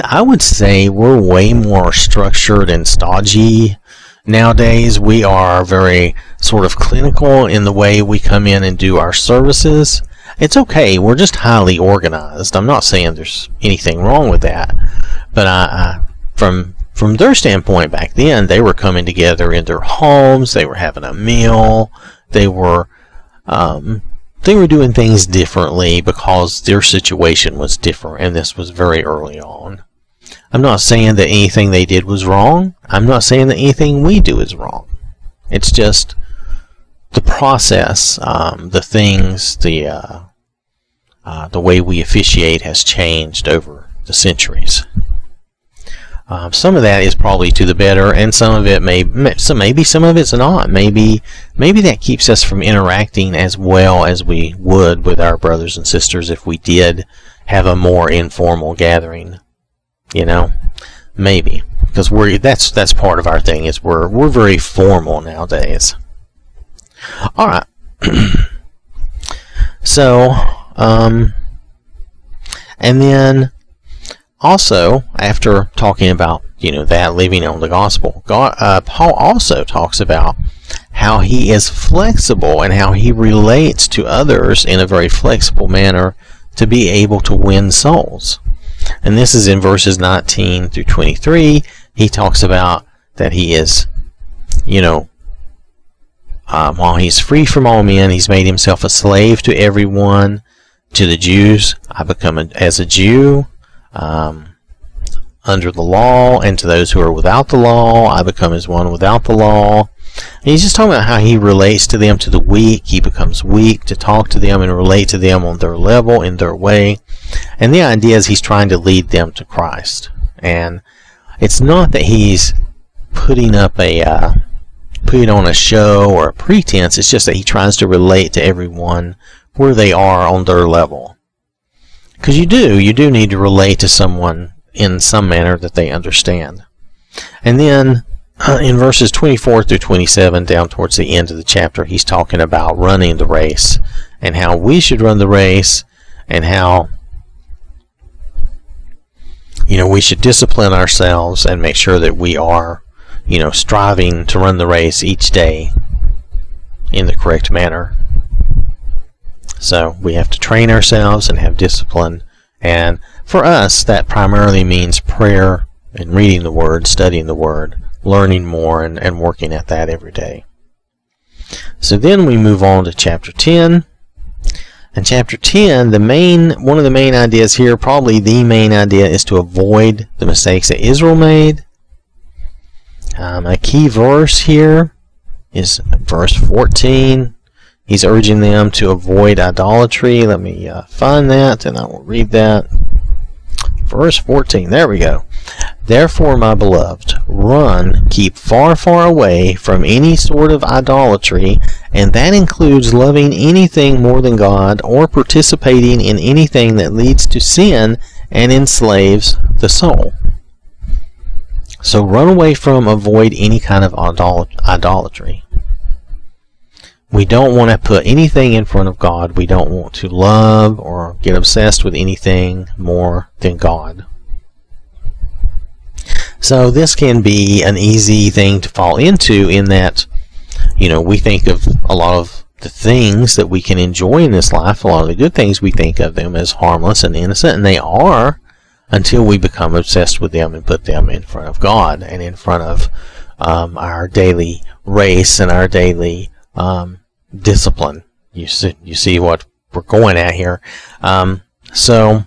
I would say we're way more structured and stodgy nowadays. We are very sort of clinical in the way we come in and do our services. It's okay. We're just highly organized. I'm not saying there's anything wrong with that, but I, I from from their standpoint back then, they were coming together in their homes. They were having a meal. They were um, they were doing things differently because their situation was different, and this was very early on. I'm not saying that anything they did was wrong. I'm not saying that anything we do is wrong. It's just the process, um, the things, the uh, uh, the way we officiate has changed over the centuries. Um, some of that is probably to the better, and some of it may, so maybe some of it's not. Maybe, maybe that keeps us from interacting as well as we would with our brothers and sisters if we did have a more informal gathering. You know, maybe because we're that's that's part of our thing is we're we're very formal nowadays. All right, *clears throat* so um, and then also, after talking about you know that living on the gospel, God, uh, Paul also talks about how he is flexible and how he relates to others in a very flexible manner to be able to win souls. And this is in verses 19 through 23. He talks about that he is, you know, um, while he's free from all men, he's made himself a slave to everyone. To the Jews, I become a, as a Jew um, under the law, and to those who are without the law, I become as one without the law. And he's just talking about how he relates to them to the weak. He becomes weak to talk to them and relate to them on their level, in their way. And the idea is he's trying to lead them to Christ. And it's not that he's putting up a uh, putting on a show or a pretense. It's just that he tries to relate to everyone where they are on their level. Because you do, you do need to relate to someone in some manner that they understand. And then uh, in verses 24 through 27, down towards the end of the chapter, he's talking about running the race and how we should run the race and how you know we should discipline ourselves and make sure that we are you know striving to run the race each day in the correct manner so we have to train ourselves and have discipline. And for us, that primarily means prayer and reading the Word, studying the Word, learning more, and, and working at that every day. So then we move on to chapter 10. And chapter 10, the main one of the main ideas here, probably the main idea, is to avoid the mistakes that Israel made. Um, a key verse here is verse 14. He's urging them to avoid idolatry. Let me uh, find that and I will read that. Verse 14. There we go. Therefore, my beloved, run, keep far, far away from any sort of idolatry, and that includes loving anything more than God or participating in anything that leads to sin and enslaves the soul. So run away from, avoid any kind of idolatry. We don't want to put anything in front of God. We don't want to love or get obsessed with anything more than God. So this can be an easy thing to fall into in that, you know, we think of a lot of the things that we can enjoy in this life, a lot of the good things, we think of them as harmless and innocent, and they are until we become obsessed with them and put them in front of God and in front of um, our daily race and our daily um, discipline. You see, you see what we're going at here. Um, so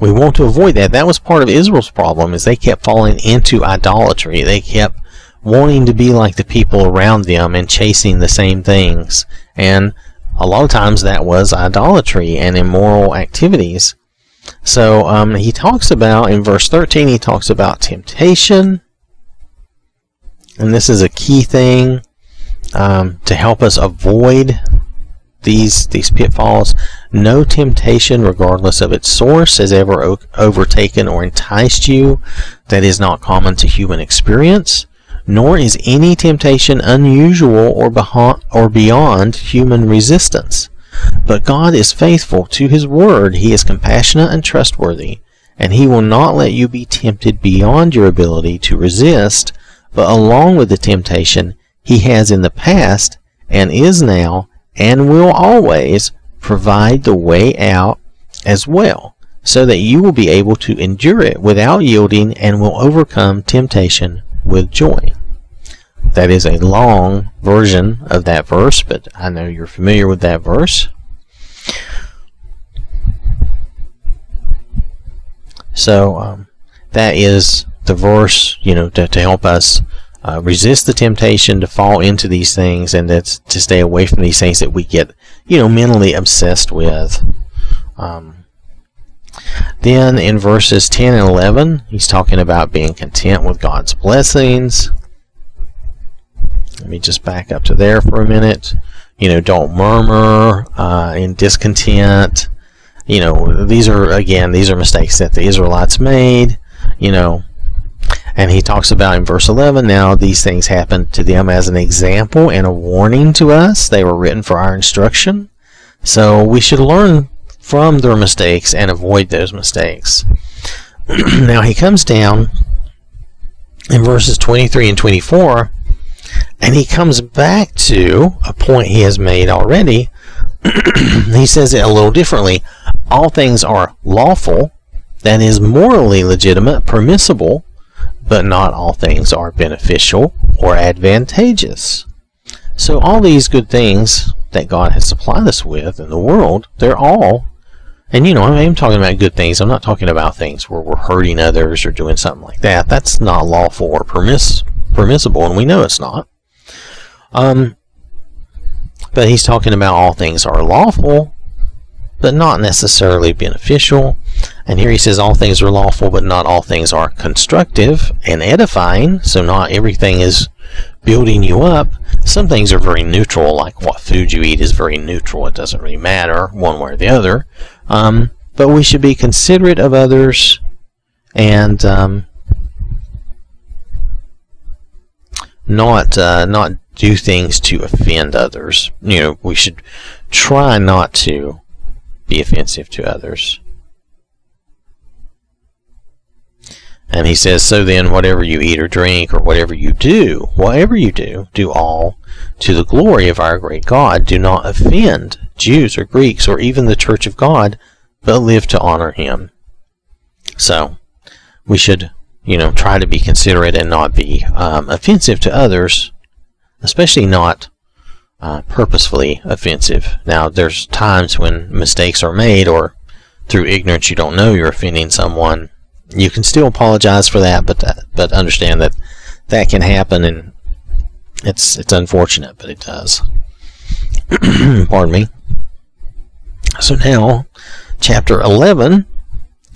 we want to avoid that. That was part of Israel's problem is they kept falling into idolatry. They kept wanting to be like the people around them and chasing the same things. And a lot of times that was idolatry and immoral activities. So um, he talks about, in verse 13, he talks about temptation. And this is a key thing um, to help us avoid these these pitfalls. No temptation, regardless of its source, has ever overtaken or enticed you that is not common to human experience. Nor is any temptation unusual or, or beyond human resistance. But God is faithful to His word. He is compassionate and trustworthy, and He will not let you be tempted beyond your ability to resist. But along with the temptation, he has in the past and is now and will always provide the way out as well, so that you will be able to endure it without yielding and will overcome temptation with joy. That is a long version of that verse, but I know you're familiar with that verse. So um, that is the verse, you know, to, to help us uh, resist the temptation to fall into these things and that's to stay away from these things that we get, you know, mentally obsessed with. Um, then in verses 10 and 11, he's talking about being content with God's blessings. Let me just back up to there for a minute. You know, don't murmur uh, in discontent. You know, these are, again, these are mistakes that the Israelites made. You know, and he talks about in verse 11 now these things happened to them as an example and a warning to us. They were written for our instruction. So we should learn from their mistakes and avoid those mistakes. *clears throat* now he comes down in verses 23 and 24 and he comes back to a point he has made already. *clears throat* he says it a little differently. All things are lawful, that is morally legitimate, permissible, but not all things are beneficial or advantageous. So all these good things that God has supplied us with in the world, they're all, and you know, I'm talking about good things. I'm not talking about things where we're hurting others or doing something like that. That's not lawful or permiss, permissible, and we know it's not. Um, but he's talking about all things are lawful, but not necessarily beneficial. And here he says all things are lawful, but not all things are constructive and edifying. So not everything is building you up. Some things are very neutral, like what food you eat is very neutral. It doesn't really matter one way or the other. Um, but we should be considerate of others and um, not uh, not do things to offend others. You know, we should try not to be offensive to others. And he says, So then, whatever you eat or drink, or whatever you do, whatever you do, do all to the glory of our great God. Do not offend Jews or Greeks or even the church of God, but live to honor him. So, we should, you know, try to be considerate and not be um, offensive to others, especially not uh, purposefully offensive. Now, there's times when mistakes are made, or through ignorance you don't know you're offending someone you can still apologize for that, but that, but understand that that can happen, and it's it's unfortunate, but it does. *clears throat* Pardon me. So now, chapter eleven.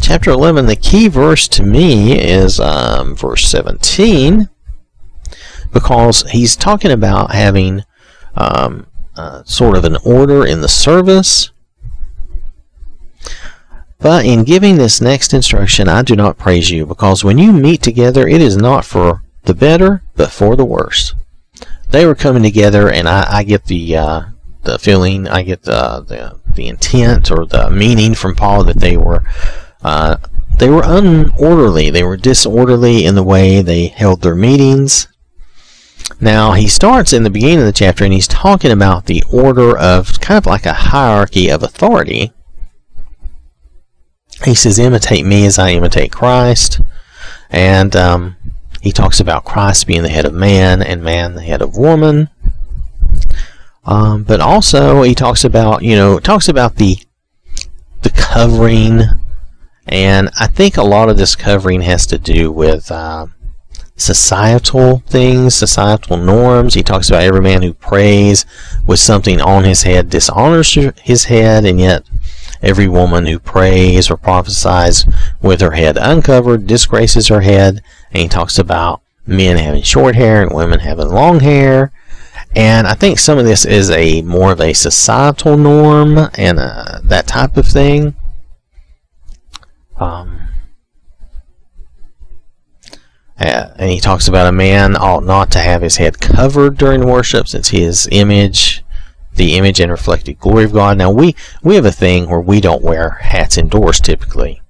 Chapter eleven. The key verse to me is um, verse seventeen, because he's talking about having um, uh, sort of an order in the service but in giving this next instruction, I do not praise you, because when you meet together, it is not for the better, but for the worse. They were coming together, and I, I get the uh, the feeling, I get the, the the intent or the meaning from Paul that they were uh, they were unorderly. They were disorderly in the way they held their meetings. Now he starts in the beginning of the chapter, and he's talking about the order of kind of like a hierarchy of authority he says, imitate me as I imitate Christ. And um, he talks about Christ being the head of man and man the head of woman. Um, but also he talks about, you know, talks about the the covering, and I think a lot of this covering has to do with uh, societal things, societal norms. He talks about every man who prays with something on his head dishonors his head, and yet Every woman who prays or prophesies with her head uncovered disgraces her head. And he talks about men having short hair and women having long hair. And I think some of this is a more of a societal norm and uh, that type of thing. Um, uh, and he talks about a man ought not to have his head covered during worship since his image the image and reflected glory of God. Now we we have a thing where we don't wear hats indoors typically.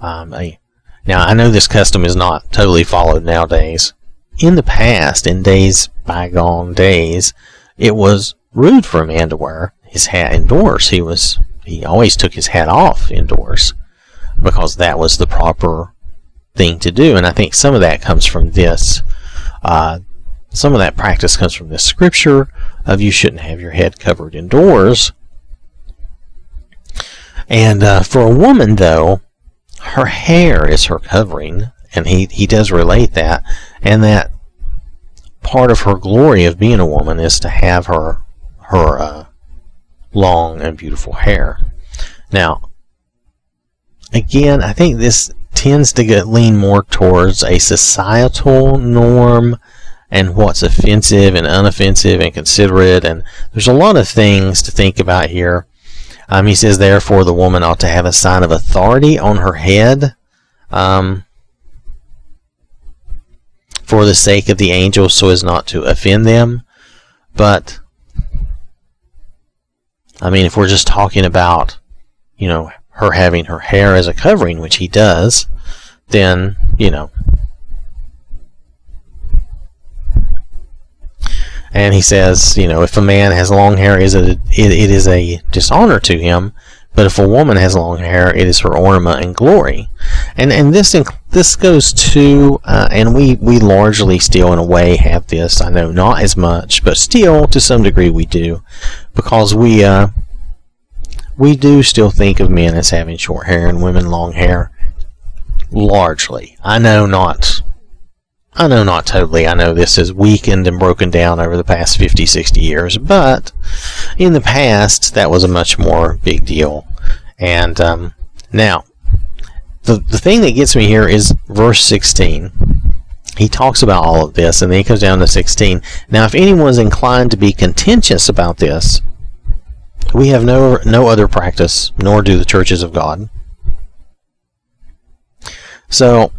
Um, I, now I know this custom is not totally followed nowadays. In the past, in days bygone days, it was rude for a man to wear his hat indoors. He was he always took his hat off indoors because that was the proper thing to do. And I think some of that comes from this. Uh, some of that practice comes from this scripture of you shouldn't have your head covered indoors. And uh, for a woman, though, her hair is her covering, and he, he does relate that, and that part of her glory of being a woman is to have her her uh, long and beautiful hair. Now, again, I think this tends to get lean more towards a societal norm and what's offensive and unoffensive and considerate. And there's a lot of things to think about here. Um, he says, therefore, the woman ought to have a sign of authority on her head um, for the sake of the angels so as not to offend them. But, I mean, if we're just talking about, you know, her having her hair as a covering, which he does, then, you know, and he says, you know, if a man has long hair, is it, it, it is a dishonor to him. But if a woman has long hair, it is her ornament and glory. And and this this goes to, uh, and we we largely still in a way have this. I know not as much, but still to some degree we do, because we uh, we do still think of men as having short hair and women long hair. Largely, I know not I know not totally. I know this has weakened and broken down over the past 50, 60 years, but in the past, that was a much more big deal. And um, now, the, the thing that gets me here is verse 16. He talks about all of this, and then he comes down to 16. Now, if anyone's inclined to be contentious about this, we have no no other practice, nor do the churches of God. So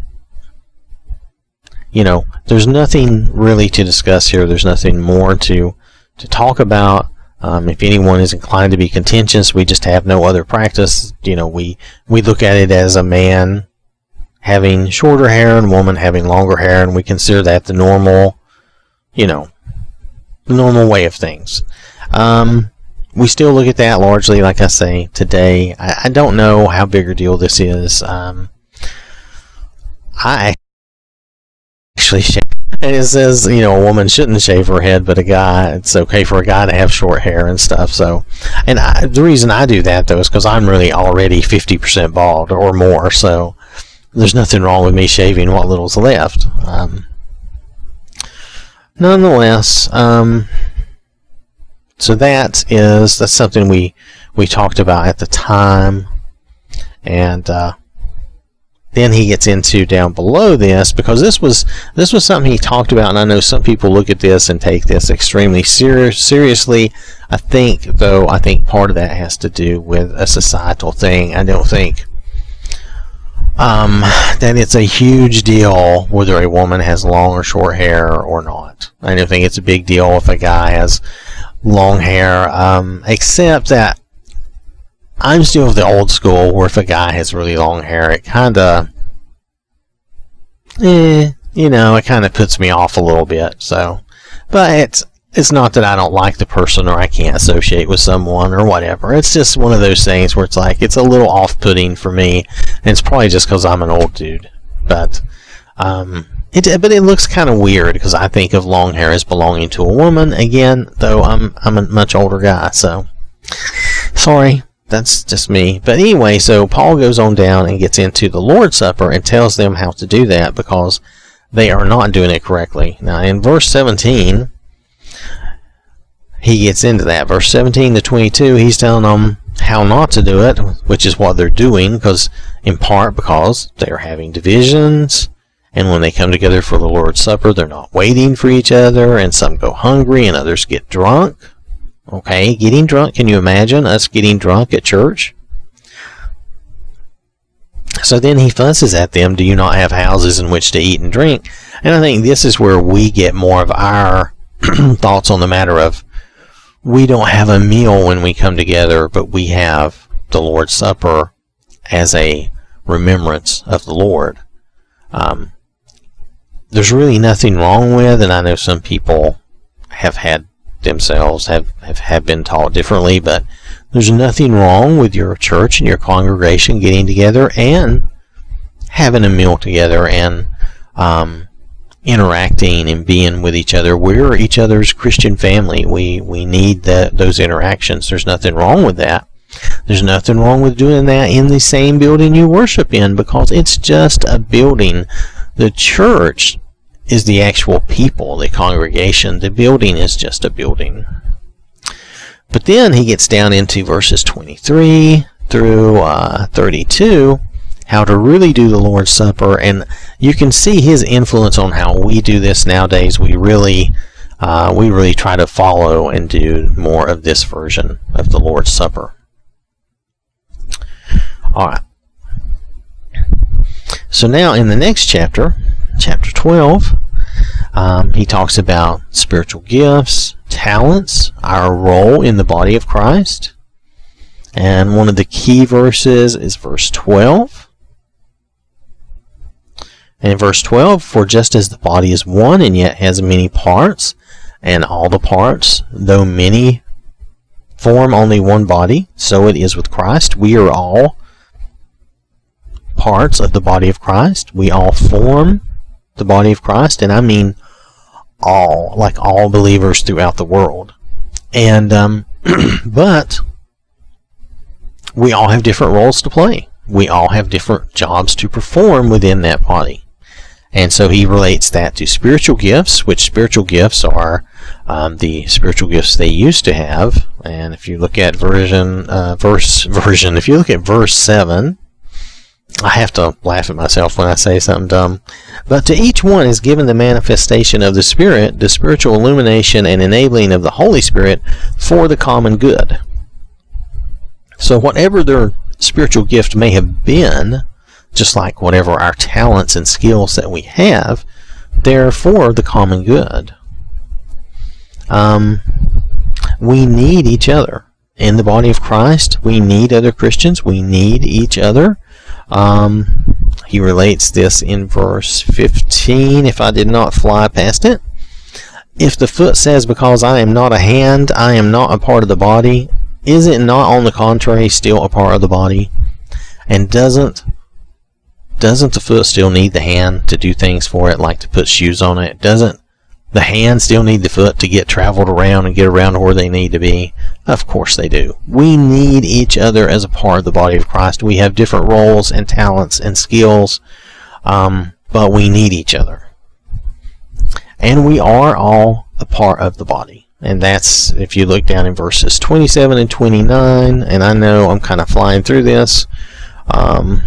you know, there's nothing really to discuss here. There's nothing more to to talk about. Um, if anyone is inclined to be contentious, we just have no other practice. You know, we we look at it as a man having shorter hair and woman having longer hair, and we consider that the normal, you know, the normal way of things. Um, we still look at that largely, like I say, today. I, I don't know how big a deal this is. Um, I actually *laughs* shave. And it says, you know, a woman shouldn't shave her head, but a guy, it's okay for a guy to have short hair and stuff. So, and I, the reason I do that though is because I'm really already 50% bald or more. So, there's nothing wrong with me shaving what little's left. Um, nonetheless, um, so that is that's something we we talked about at the time, and uh, then he gets into down below this because this was this was something he talked about and I know some people look at this and take this extremely serious seriously. I think though I think part of that has to do with a societal thing. I don't think um, that it's a huge deal whether a woman has long or short hair or not. I don't think it's a big deal if a guy has long hair um, except that I'm still of the old school where if a guy has really long hair, it kind of, eh, you know, it kind of puts me off a little bit. So, but it's it's not that I don't like the person or I can't associate with someone or whatever. It's just one of those things where it's like it's a little off-putting for me, and it's probably just because I'm an old dude. But um, it but it looks kind of weird because I think of long hair as belonging to a woman. Again, though I'm I'm a much older guy, so sorry that's just me. But anyway, so Paul goes on down and gets into the Lord's Supper and tells them how to do that because they are not doing it correctly. Now, in verse 17, he gets into that. Verse 17 to 22, he's telling them how not to do it, which is what they're doing, because in part because they're having divisions. And when they come together for the Lord's Supper, they're not waiting for each other, and some go hungry and others get drunk. Okay, getting drunk. Can you imagine us getting drunk at church? So then he fusses at them, Do you not have houses in which to eat and drink? And I think this is where we get more of our *clears throat* thoughts on the matter of we don't have a meal when we come together, but we have the Lord's Supper as a remembrance of the Lord. Um, there's really nothing wrong with, and I know some people have had themselves have, have, have been taught differently, but there's nothing wrong with your church and your congregation getting together and having a meal together and um, interacting and being with each other. We're each other's Christian family. We we need that those interactions. There's nothing wrong with that. There's nothing wrong with doing that in the same building you worship in because it's just a building. The church is the actual people, the congregation. The building is just a building. But then he gets down into verses 23 through uh, 32, how to really do the Lord's Supper, and you can see his influence on how we do this nowadays. We really, uh, we really try to follow and do more of this version of the Lord's Supper. All right. So now in the next chapter, chapter 12, um, he talks about spiritual gifts, talents, our role in the body of Christ. And one of the key verses is verse 12. And in verse 12, for just as the body is one and yet has many parts, and all the parts, though many, form only one body, so it is with Christ. We are all parts of the body of Christ. We all form the body of Christ, and I mean all, like all believers throughout the world. And, um, *clears throat* but we all have different roles to play. We all have different jobs to perform within that body. And so he relates that to spiritual gifts, which spiritual gifts are um, the spiritual gifts they used to have. And if you look at version, uh, verse, version, if you look at verse 7, I have to laugh at myself when I say something dumb. But to each one is given the manifestation of the Spirit, the spiritual illumination and enabling of the Holy Spirit for the common good. So, whatever their spiritual gift may have been, just like whatever our talents and skills that we have, they're for the common good. Um, we need each other. In the body of Christ, we need other Christians. We need each other. Um, he relates this in verse 15, if I did not fly past it. If the foot says, Because I am not a hand, I am not a part of the body, is it not on the contrary still a part of the body? And doesn't doesn't the foot still need the hand to do things for it, like to put shoes on it? Doesn't the hand still need the foot to get traveled around and get around where they need to be? Of course they do. We need each other as a part of the body of Christ. We have different roles and talents and skills, um, but we need each other. And we are all a part of the body. And that's, if you look down in verses 27 and 29, and I know I'm kind of flying through this, um,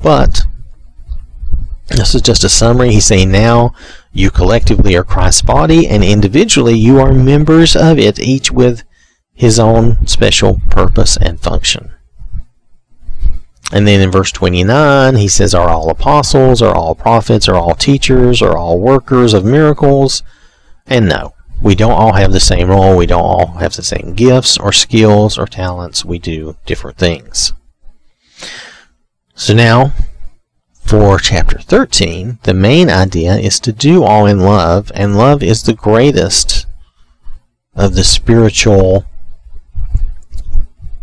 but this is just a summary. He's saying now you collectively are Christ's body, and individually you are members of it, each with his own special purpose and function. And then in verse 29, he says, Are all apostles, are all prophets, are all teachers, are all workers of miracles? And no, we don't all have the same role. We don't all have the same gifts or skills or talents. We do different things. So now, for chapter 13, the main idea is to do all in love, and love is the greatest of the spiritual.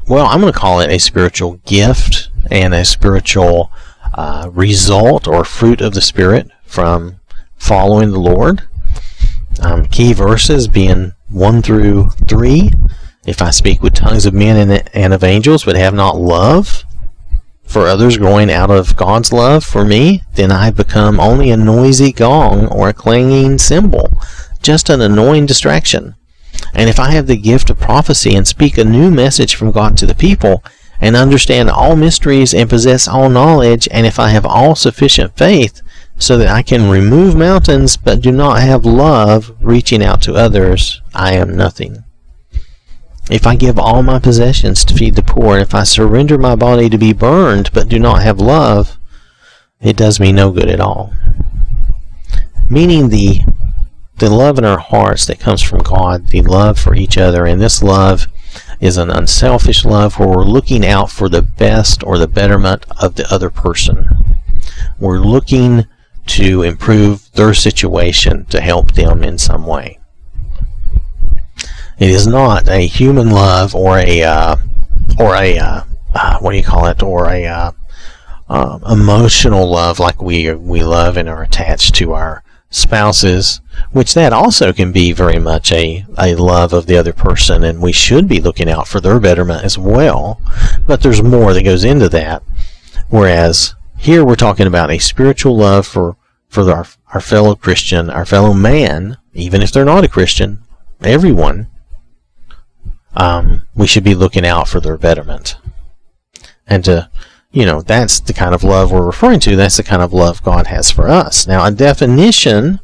Well, I'm going to call it a spiritual gift and a spiritual uh, result or fruit of the Spirit from following the Lord. Um, key verses being 1 through 3. If I speak with tongues of men and, and of angels, but have not love, for others growing out of God's love for me, then I become only a noisy gong or a clanging cymbal, just an annoying distraction. And if I have the gift of prophecy and speak a new message from God to the people, and understand all mysteries and possess all knowledge, and if I have all sufficient faith, so that I can remove mountains but do not have love reaching out to others, I am nothing. If I give all my possessions to feed the poor, if I surrender my body to be burned but do not have love, it does me no good at all. Meaning the the love in our hearts that comes from God, the love for each other, and this love is an unselfish love where we're looking out for the best or the betterment of the other person. We're looking to improve their situation to help them in some way. It is not a human love or a uh, or a uh, uh, what do you call it or a uh, um, emotional love like we we love and are attached to our spouses, which that also can be very much a, a love of the other person, and we should be looking out for their betterment as well. But there's more that goes into that. Whereas here we're talking about a spiritual love for for our our fellow Christian, our fellow man, even if they're not a Christian, everyone um, we should be looking out for their betterment. And to, you know, that's the kind of love we're referring to. That's the kind of love God has for us. Now, a definition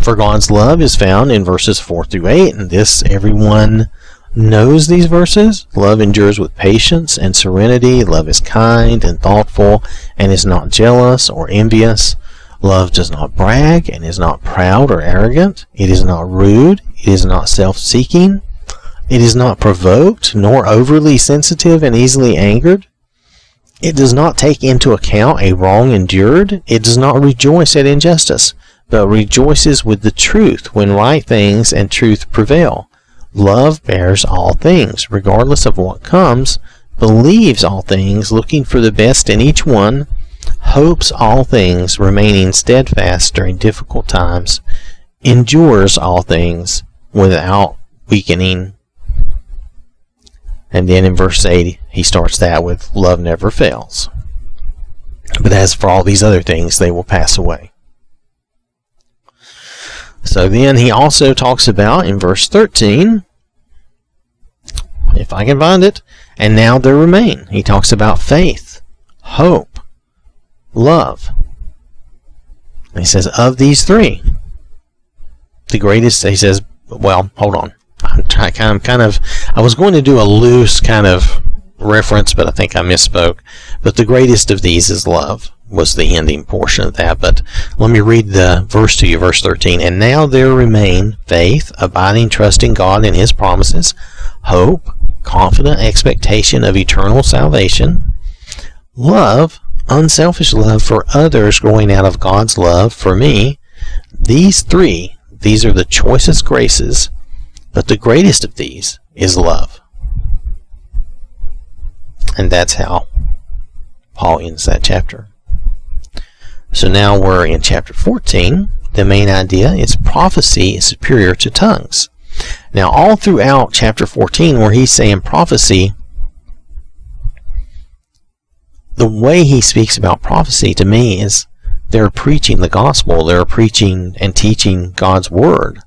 for God's love is found in verses 4 through 8, and this everyone knows these verses. Love endures with patience and serenity. Love is kind and thoughtful and is not jealous or envious. Love does not brag and is not proud or arrogant. It is not rude. It is not self seeking. It is not provoked, nor overly sensitive and easily angered. It does not take into account a wrong endured. It does not rejoice at injustice, but rejoices with the truth when right things and truth prevail. Love bears all things, regardless of what comes, believes all things, looking for the best in each one, hopes all things, remaining steadfast during difficult times, endures all things without weakening and then in verse 8, he starts that with love never fails. But as for all these other things, they will pass away. So then he also talks about in verse 13, if I can find it, and now there remain. He talks about faith, hope, love. he says, of these three, the greatest, he says, well, hold on. I'm kind of, kind of, I was going to do a loose kind of reference, but I think I misspoke. But the greatest of these is love, was the ending portion of that. But let me read the verse to you, verse 13. And now there remain faith, abiding trust in God and His promises, hope, confident expectation of eternal salvation, love, unselfish love for others growing out of God's love for me. These three, these are the choicest graces, but the greatest of these is love. And that's how Paul ends that chapter. So now we're in chapter 14. The main idea is prophecy is superior to tongues. Now, all throughout chapter 14, where he's saying prophecy, the way he speaks about prophecy to me is they're preaching the gospel, they're preaching and teaching God's word.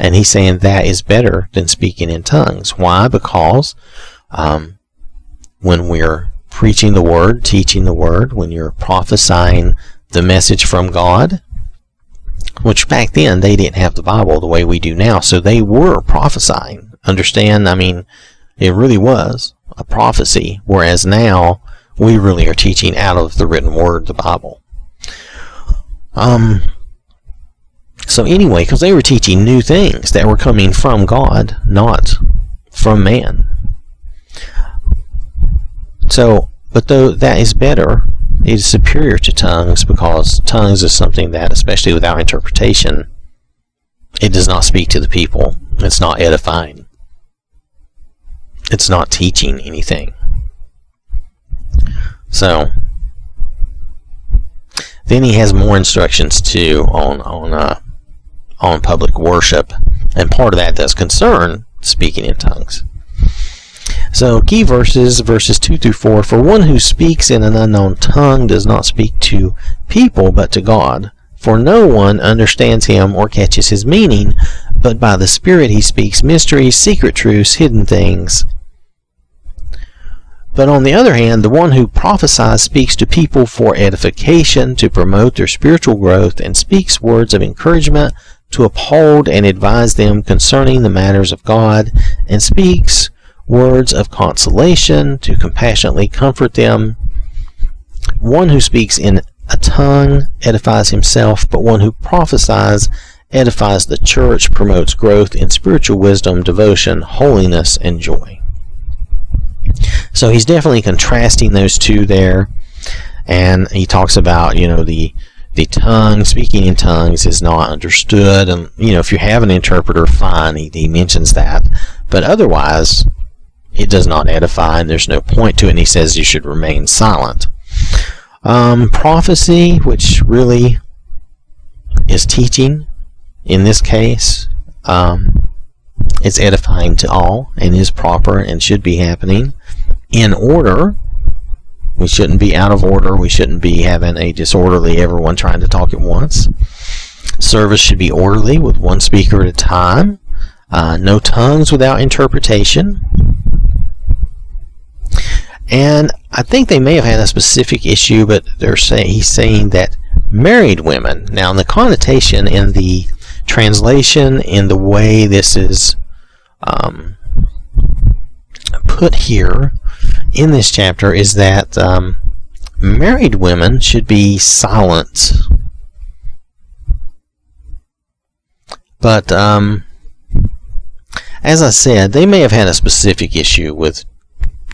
And he's saying that is better than speaking in tongues. Why? Because um, when we're preaching the word, teaching the word, when you're prophesying the message from God, which back then they didn't have the Bible the way we do now, so they were prophesying. Understand? I mean, it really was a prophecy, whereas now we really are teaching out of the written word, the Bible. Um, so anyway, because they were teaching new things that were coming from God, not from man. So, but though that is better, it is superior to tongues because tongues is something that, especially without interpretation, it does not speak to the people. It's not edifying. It's not teaching anything. So, then he has more instructions too on on uh, on public worship, and part of that does concern speaking in tongues. So, key verses, verses 2 through 4 For one who speaks in an unknown tongue does not speak to people, but to God. For no one understands him or catches his meaning, but by the Spirit he speaks mysteries, secret truths, hidden things. But on the other hand, the one who prophesies speaks to people for edification, to promote their spiritual growth, and speaks words of encouragement to uphold and advise them concerning the matters of God, and speaks words of consolation, to compassionately comfort them. One who speaks in a tongue edifies himself, but one who prophesies edifies the church, promotes growth in spiritual wisdom, devotion, holiness, and joy. So he's definitely contrasting those two there. And he talks about, you know, the the tongue, speaking in tongues is not understood. And, you know, if you have an interpreter, fine, he, he mentions that. But otherwise, it does not edify, and there's no point to it. And he says you should remain silent. Um, prophecy, which really is teaching in this case, um, is edifying to all and is proper and should be happening in order. We shouldn't be out of order. We shouldn't be having a disorderly everyone trying to talk at once. Service should be orderly with one speaker at a time. Uh, no tongues without interpretation. And I think they may have had a specific issue, but they're saying he's saying that married women. Now, in the connotation in the translation, in the way this is um, put here in this chapter, is that um, married women should be silent. But um, as I said, they may have had a specific issue with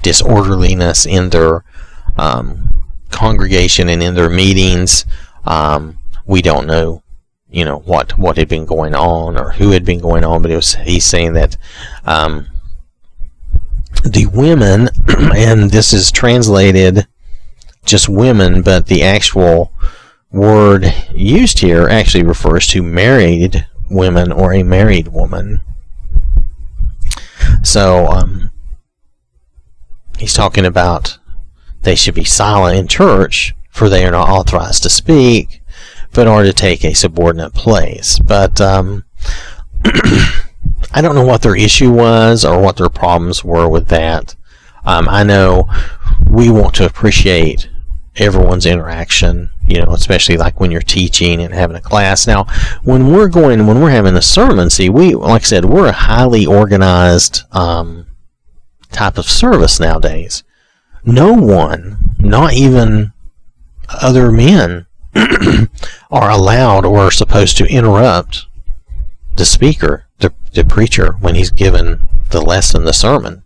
disorderliness in their um, congregation and in their meetings. Um, we don't know, you know, what what had been going on or who had been going on, but was he's saying that um, the women, *clears throat* and this is translated just women, but the actual word used here actually refers to married women or a married woman. So, um, he's talking about they should be silent in church for they are not authorized to speak, but are to take a subordinate place. But um, *clears throat* I don't know what their issue was or what their problems were with that. Um, I know we want to appreciate everyone's interaction, you know, especially like when you're teaching and having a class. Now, when we're going, when we're having a sermon, see, we, like I said, we're a highly organized um, type of service nowadays. No one, not even other men, *clears throat* are allowed or are supposed to interrupt the speaker, the, preacher, when he's given the lesson, the sermon.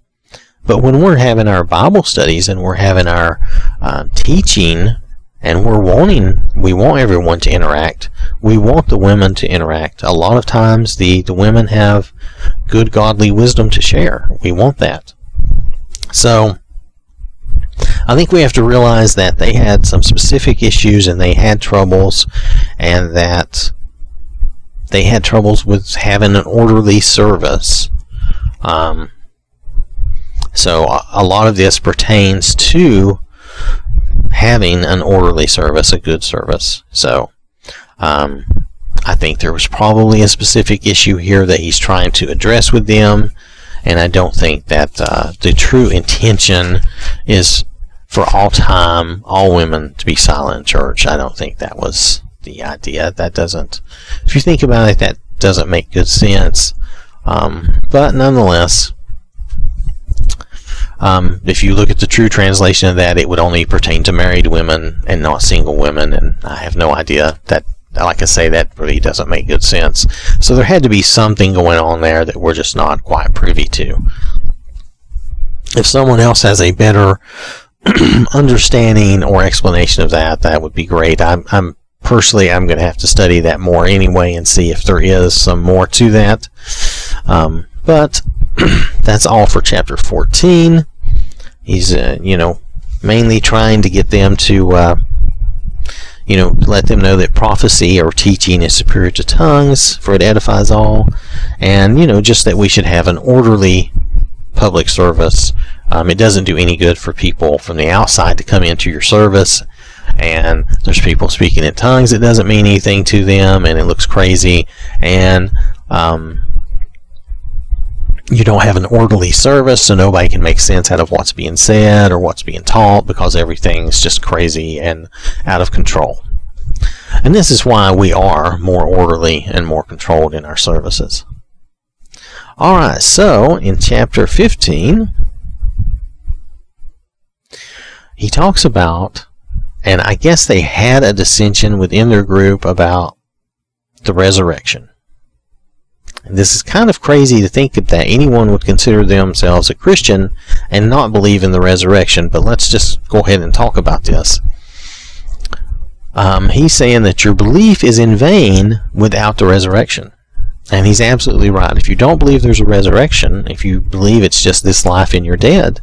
But when we're having our Bible studies and we're having our uh, teaching and we're wanting, we want everyone to interact. We want the women to interact. A lot of times the, the women have good godly wisdom to share. We want that. So, I think we have to realize that they had some specific issues and they had troubles, and that they had troubles with having an orderly service. Um, so a lot of this pertains to having an orderly service, a good service. So um, I think there was probably a specific issue here that he's trying to address with them, and I don't think that uh, the true intention is for all time, all women to be silent in church. I don't think that was the idea. That doesn't, if you think about it, that doesn't make good sense. Um, but nonetheless, um, if you look at the true translation of that, it would only pertain to married women and not single women, and I have no idea that. Like I say, that really doesn't make good sense. So there had to be something going on there that we're just not quite privy to. If someone else has a better *clears throat* understanding or explanation of that, that would be great. I'm, I'm personally, I'm going to have to study that more anyway and see if there is some more to that. Um, but *clears throat* that's all for chapter 14. He's, uh, you know, mainly trying to get them to, uh, you know, let them know that prophecy or teaching is superior to tongues, for it edifies all, and, you know, just that we should have an orderly public service. Um, it doesn't do any good for people from the outside to come into your service and there's people speaking in tongues. It doesn't mean anything to them, and it looks crazy. And um, you don't have an orderly service, so nobody can make sense out of what's being said or what's being taught because everything's just crazy and out of control. And this is why we are more orderly and more controlled in our services. Alright, so in chapter 15, he talks about, and I guess they had a dissension within their group about the resurrection. This is kind of crazy to think that anyone would consider themselves a Christian and not believe in the resurrection, but let's just go ahead and talk about this. Um, he's saying that your belief is in vain without the resurrection. And he's absolutely right. If you don't believe there's a resurrection, if you believe it's just this life and you're dead,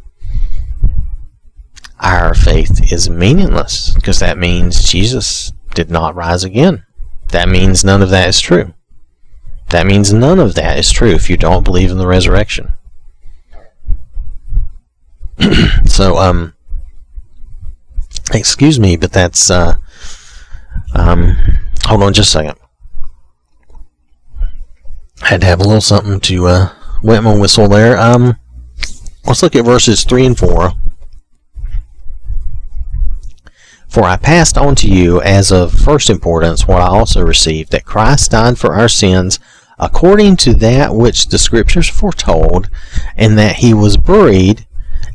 our faith is meaningless because that means Jesus did not rise again. That means none of that is true. That means none of that is true if you don't believe in the resurrection. *clears throat* so, um, excuse me, but that's, uh, um, hold on just a second. I had to have a little something to, uh, wet my whistle there. Um, let's look at verses 3 and 4. For I passed on to you as of first importance what I also received, that Christ died for our sins according to that which the Scriptures foretold, and that he was buried,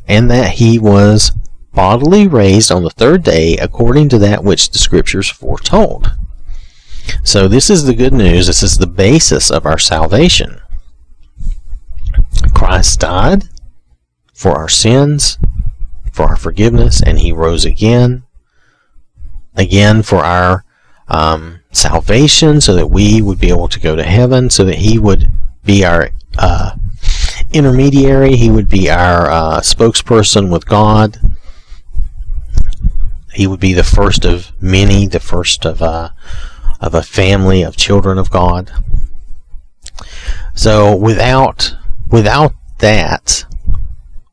and that he was bodily raised on the third day according to that which the Scriptures foretold. So, this is the good news. This is the basis of our salvation. Christ died for our sins, for our forgiveness, and he rose again, again for our um, salvation so that we would be able to go to heaven, so that He would be our uh, intermediary, He would be our uh, spokesperson with God. He would be the first of many, the first of, uh, of a family of children of God. So without without that,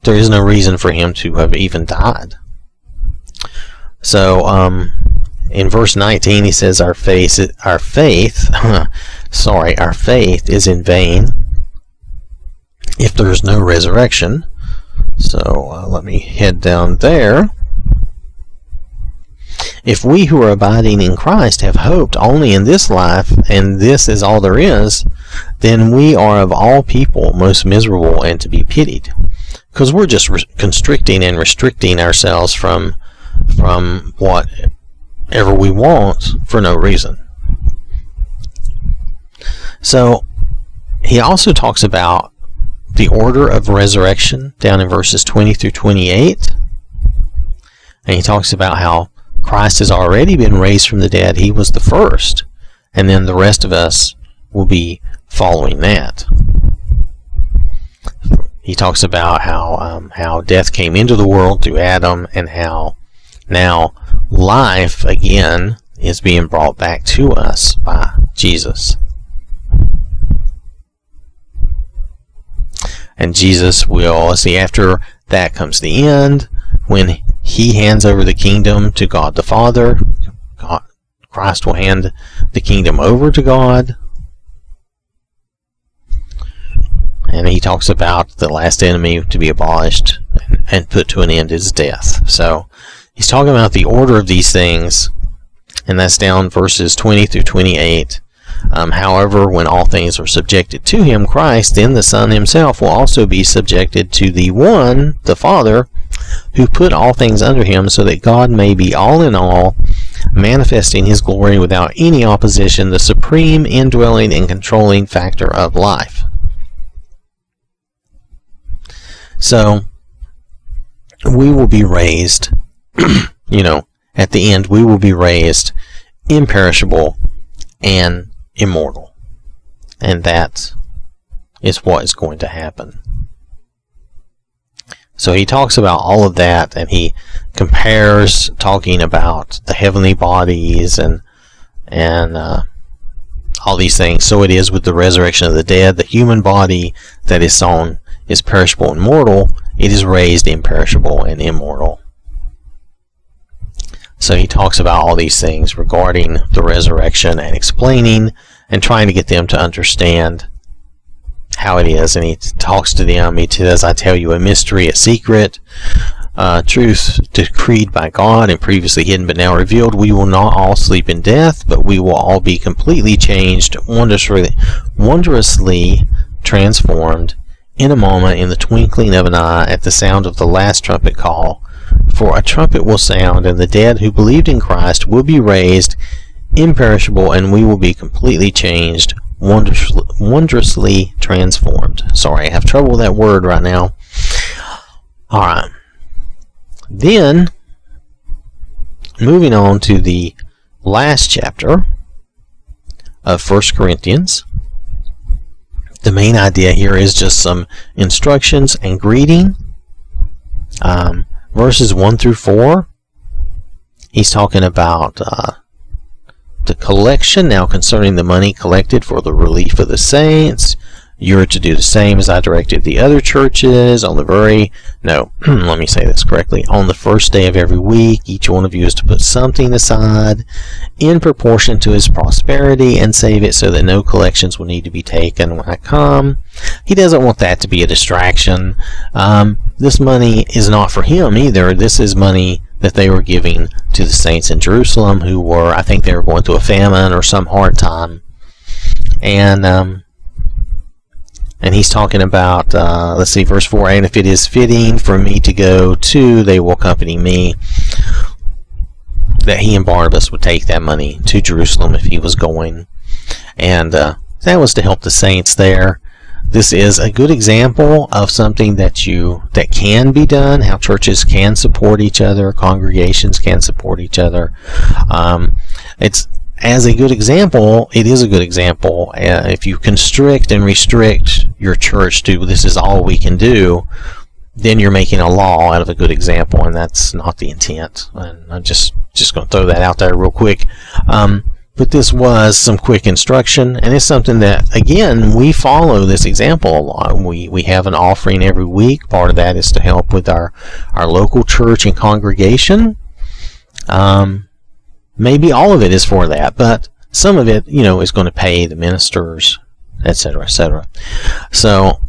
there is no reason for him to have even died. So, um, in verse 19, he says, "Our faith, our faith, *laughs* sorry, our faith is in vain if there is no resurrection." So uh, let me head down there. If we who are abiding in Christ have hoped only in this life, and this is all there is, then we are of all people most miserable and to be pitied, because we're just constricting and restricting ourselves from from whatever we want for no reason. So he also talks about the order of resurrection down in verses 20 through 28. And he talks about how Christ has already been raised from the dead. He was the first. And then the rest of us will be following that. He talks about how um, how death came into the world through Adam, and how now life again is being brought back to us by Jesus. And Jesus will see after that comes the end when he hands over the kingdom to God the Father. God, Christ will hand the kingdom over to God. And he talks about the last enemy to be abolished and put to an end is death. So he's talking about the order of these things, and that's down verses 20 through 28. Um, however, when all things are subjected to him, Christ, then the Son himself will also be subjected to the one, the Father, who put all things under him, so that God may be all in all, manifesting his glory without any opposition, the supreme indwelling and controlling factor of life. So, we will be raised, *clears throat* you know, at the end, we will be raised imperishable and immortal. And that is what is going to happen. So he talks about all of that and he compares talking about the heavenly bodies and and uh, all these things. So it is with the resurrection of the dead. The human body that is sown is perishable and mortal. It is raised imperishable and immortal. So he talks about all these things regarding the resurrection and explaining and trying to get them to understand how it is. And he talks to them. He says, I tell you a mystery, a secret, uh, truth decreed by God and previously hidden but now revealed. We will not all sleep in death, but we will all be completely changed, wondrously, wondrously transformed in a moment, in the twinkling of an eye, at the sound of the last trumpet call. For a trumpet will sound, and the dead who believed in Christ will be raised imperishable, and we will be completely changed, wondrously, wondrously transformed. Sorry, I have trouble with that word right now. All right. Then, moving on to the last chapter of First Corinthians. The main idea here is just some instructions and greeting. Um, verses 1 through 4, he's talking about uh, the collection. Now, concerning the money collected for the relief of the saints, you're to do the same as I directed the other churches on the very, no, *clears throat* let me say this correctly. On the first day of every week, each one of you is to put something aside in proportion to his prosperity and save it so that no collections will need to be taken when I come. He doesn't want that to be a distraction. Um, this money is not for him either. This is money that they were giving to the saints in Jerusalem who were, I think they were going through a famine or some hard time. And, um, and he's talking about, uh, let's see, verse 4 And if it is fitting for me to go too, they will accompany me. That he and Barnabas would take that money to Jerusalem if he was going. And uh, that was to help the saints there. This is a good example of something that you that can be done. How churches can support each other, congregations can support each other. Um, it's as a good example, it is a good example. Uh, if you constrict and restrict your church to this is all we can do, then you're making a law out of a good example, and that's not the intent. And I'm just just going to throw that out there real quick. Um, but this was some quick instruction, and it's something that again we follow this example a lot. We we have an offering every week. Part of that is to help with our our local church and congregation. Um, maybe all of it is for that, but some of it, you know, is going to pay the ministers, etc., etc. So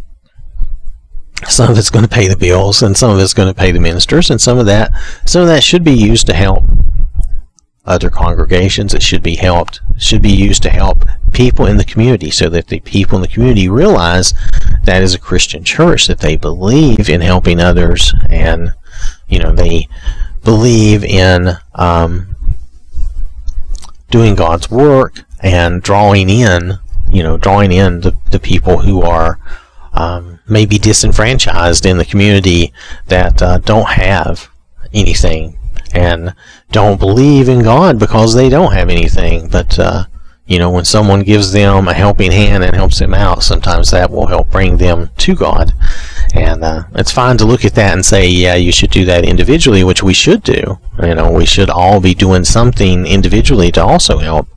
some of it's going to pay the bills, and some of it's going to pay the ministers, and some of that, some of that should be used to help other congregations. It should be helped, should be used to help people in the community, so that the people in the community realize that is a Christian church, that they believe in helping others, and you know they believe in um, doing God's work and drawing in, you know, drawing in the, the people who are um, maybe disenfranchised in the community that uh, don't have anything and don't believe in God because they don't have anything. But, uh, you know, when someone gives them a helping hand and helps them out, sometimes that will help bring them to God. And uh, it's fine to look at that and say, yeah, you should do that individually, which we should do. You know, we should all be doing something individually to also help.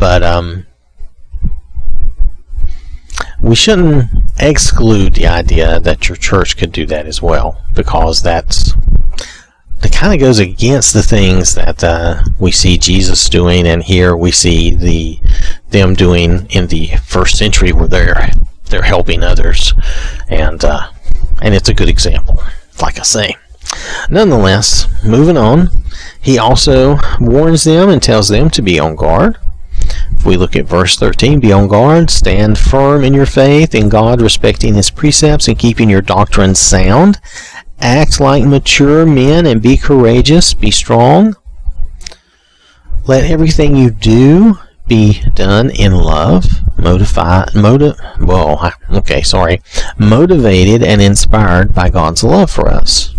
But um, we shouldn't exclude the idea that your church could do that as well, because that's it kind of goes against the things that uh, we see Jesus doing, and here we see the them doing in the first century, where they're they're helping others, and uh, and it's a good example, like I say. Nonetheless, moving on, he also warns them and tells them to be on guard. If we look at verse 13, be on guard, stand firm in your faith in God, respecting his precepts and keeping your doctrine sound. Act like mature men and be courageous, be strong. Let everything you do be done in love, motivi- motive, well, okay, sorry, motivated and inspired by God's love for us.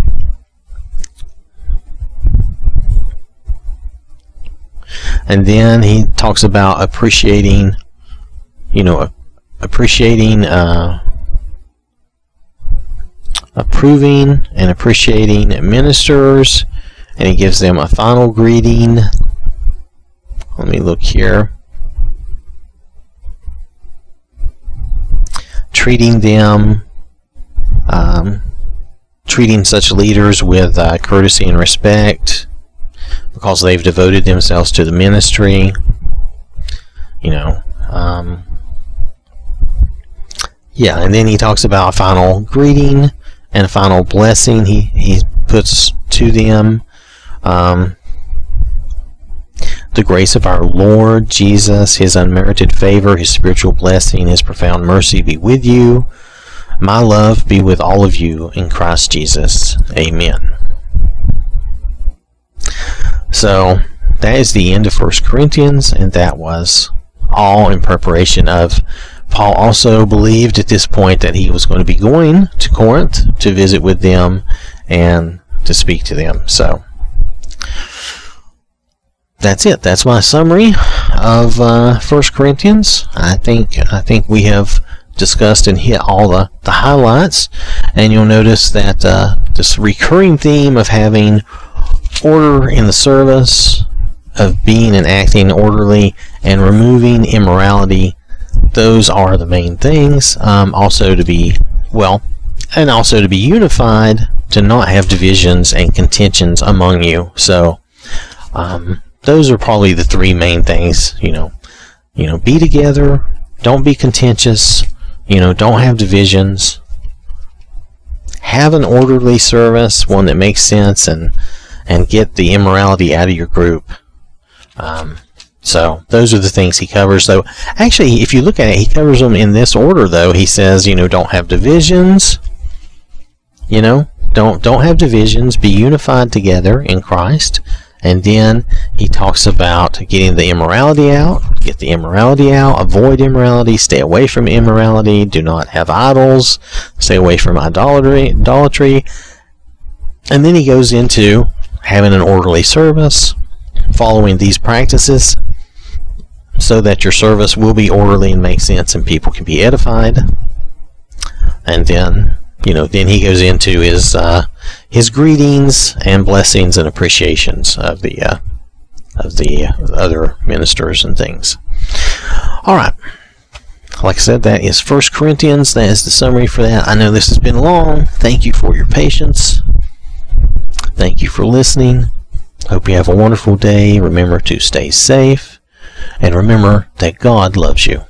And then he talks about appreciating, you know, appreciating, uh, approving and appreciating ministers, and he gives them a final greeting. Let me look here. treating them, um, treating such leaders with uh, courtesy and respect because they've devoted themselves to the ministry. You know, um, yeah, and then he talks about a final greeting and a final blessing he, he puts to them. Um, the grace of our Lord Jesus, His unmerited favor, His spiritual blessing, His profound mercy be with you. My love be with all of you in Christ Jesus. Amen. So that is the end of First Corinthians, and that was all in preparation of. Paul also believed at this point that he was going to be going to Corinth to visit with them and to speak to them. So that's it. That's my summary of uh, First Corinthians. I think I think we have discussed and hit all the, the highlights, and you'll notice that uh, this recurring theme of having order in the service, of being and acting orderly, and removing immorality. Those are the main things. Um, also to be well, and also to be unified, to not have divisions and contentions among you. So. Um, those are probably the three main things. You know, you know, be together. Don't be contentious. You know, don't have divisions. Have an orderly service, one that makes sense, and and get the immorality out of your group. Um, so those are the things he covers. Though actually, if you look at it, he covers them in this order. Though he says, you know, don't have divisions. You know, don't don't have divisions. Be unified together in Christ. And then he talks about getting the immorality out, get the immorality out, avoid immorality, stay away from immorality, do not have idols, stay away from idolatry, idolatry. And then he goes into having an orderly service, following these practices so that your service will be orderly and make sense and people can be edified. And then you know, then he goes into his uh, his greetings and blessings and appreciations of the uh, of the other ministers and things. All right. Like I said, that is First Corinthians. That is the summary for that. I know this has been long. Thank you for your patience. Thank you for listening. Hope you have a wonderful day. Remember to stay safe. And remember that God loves you.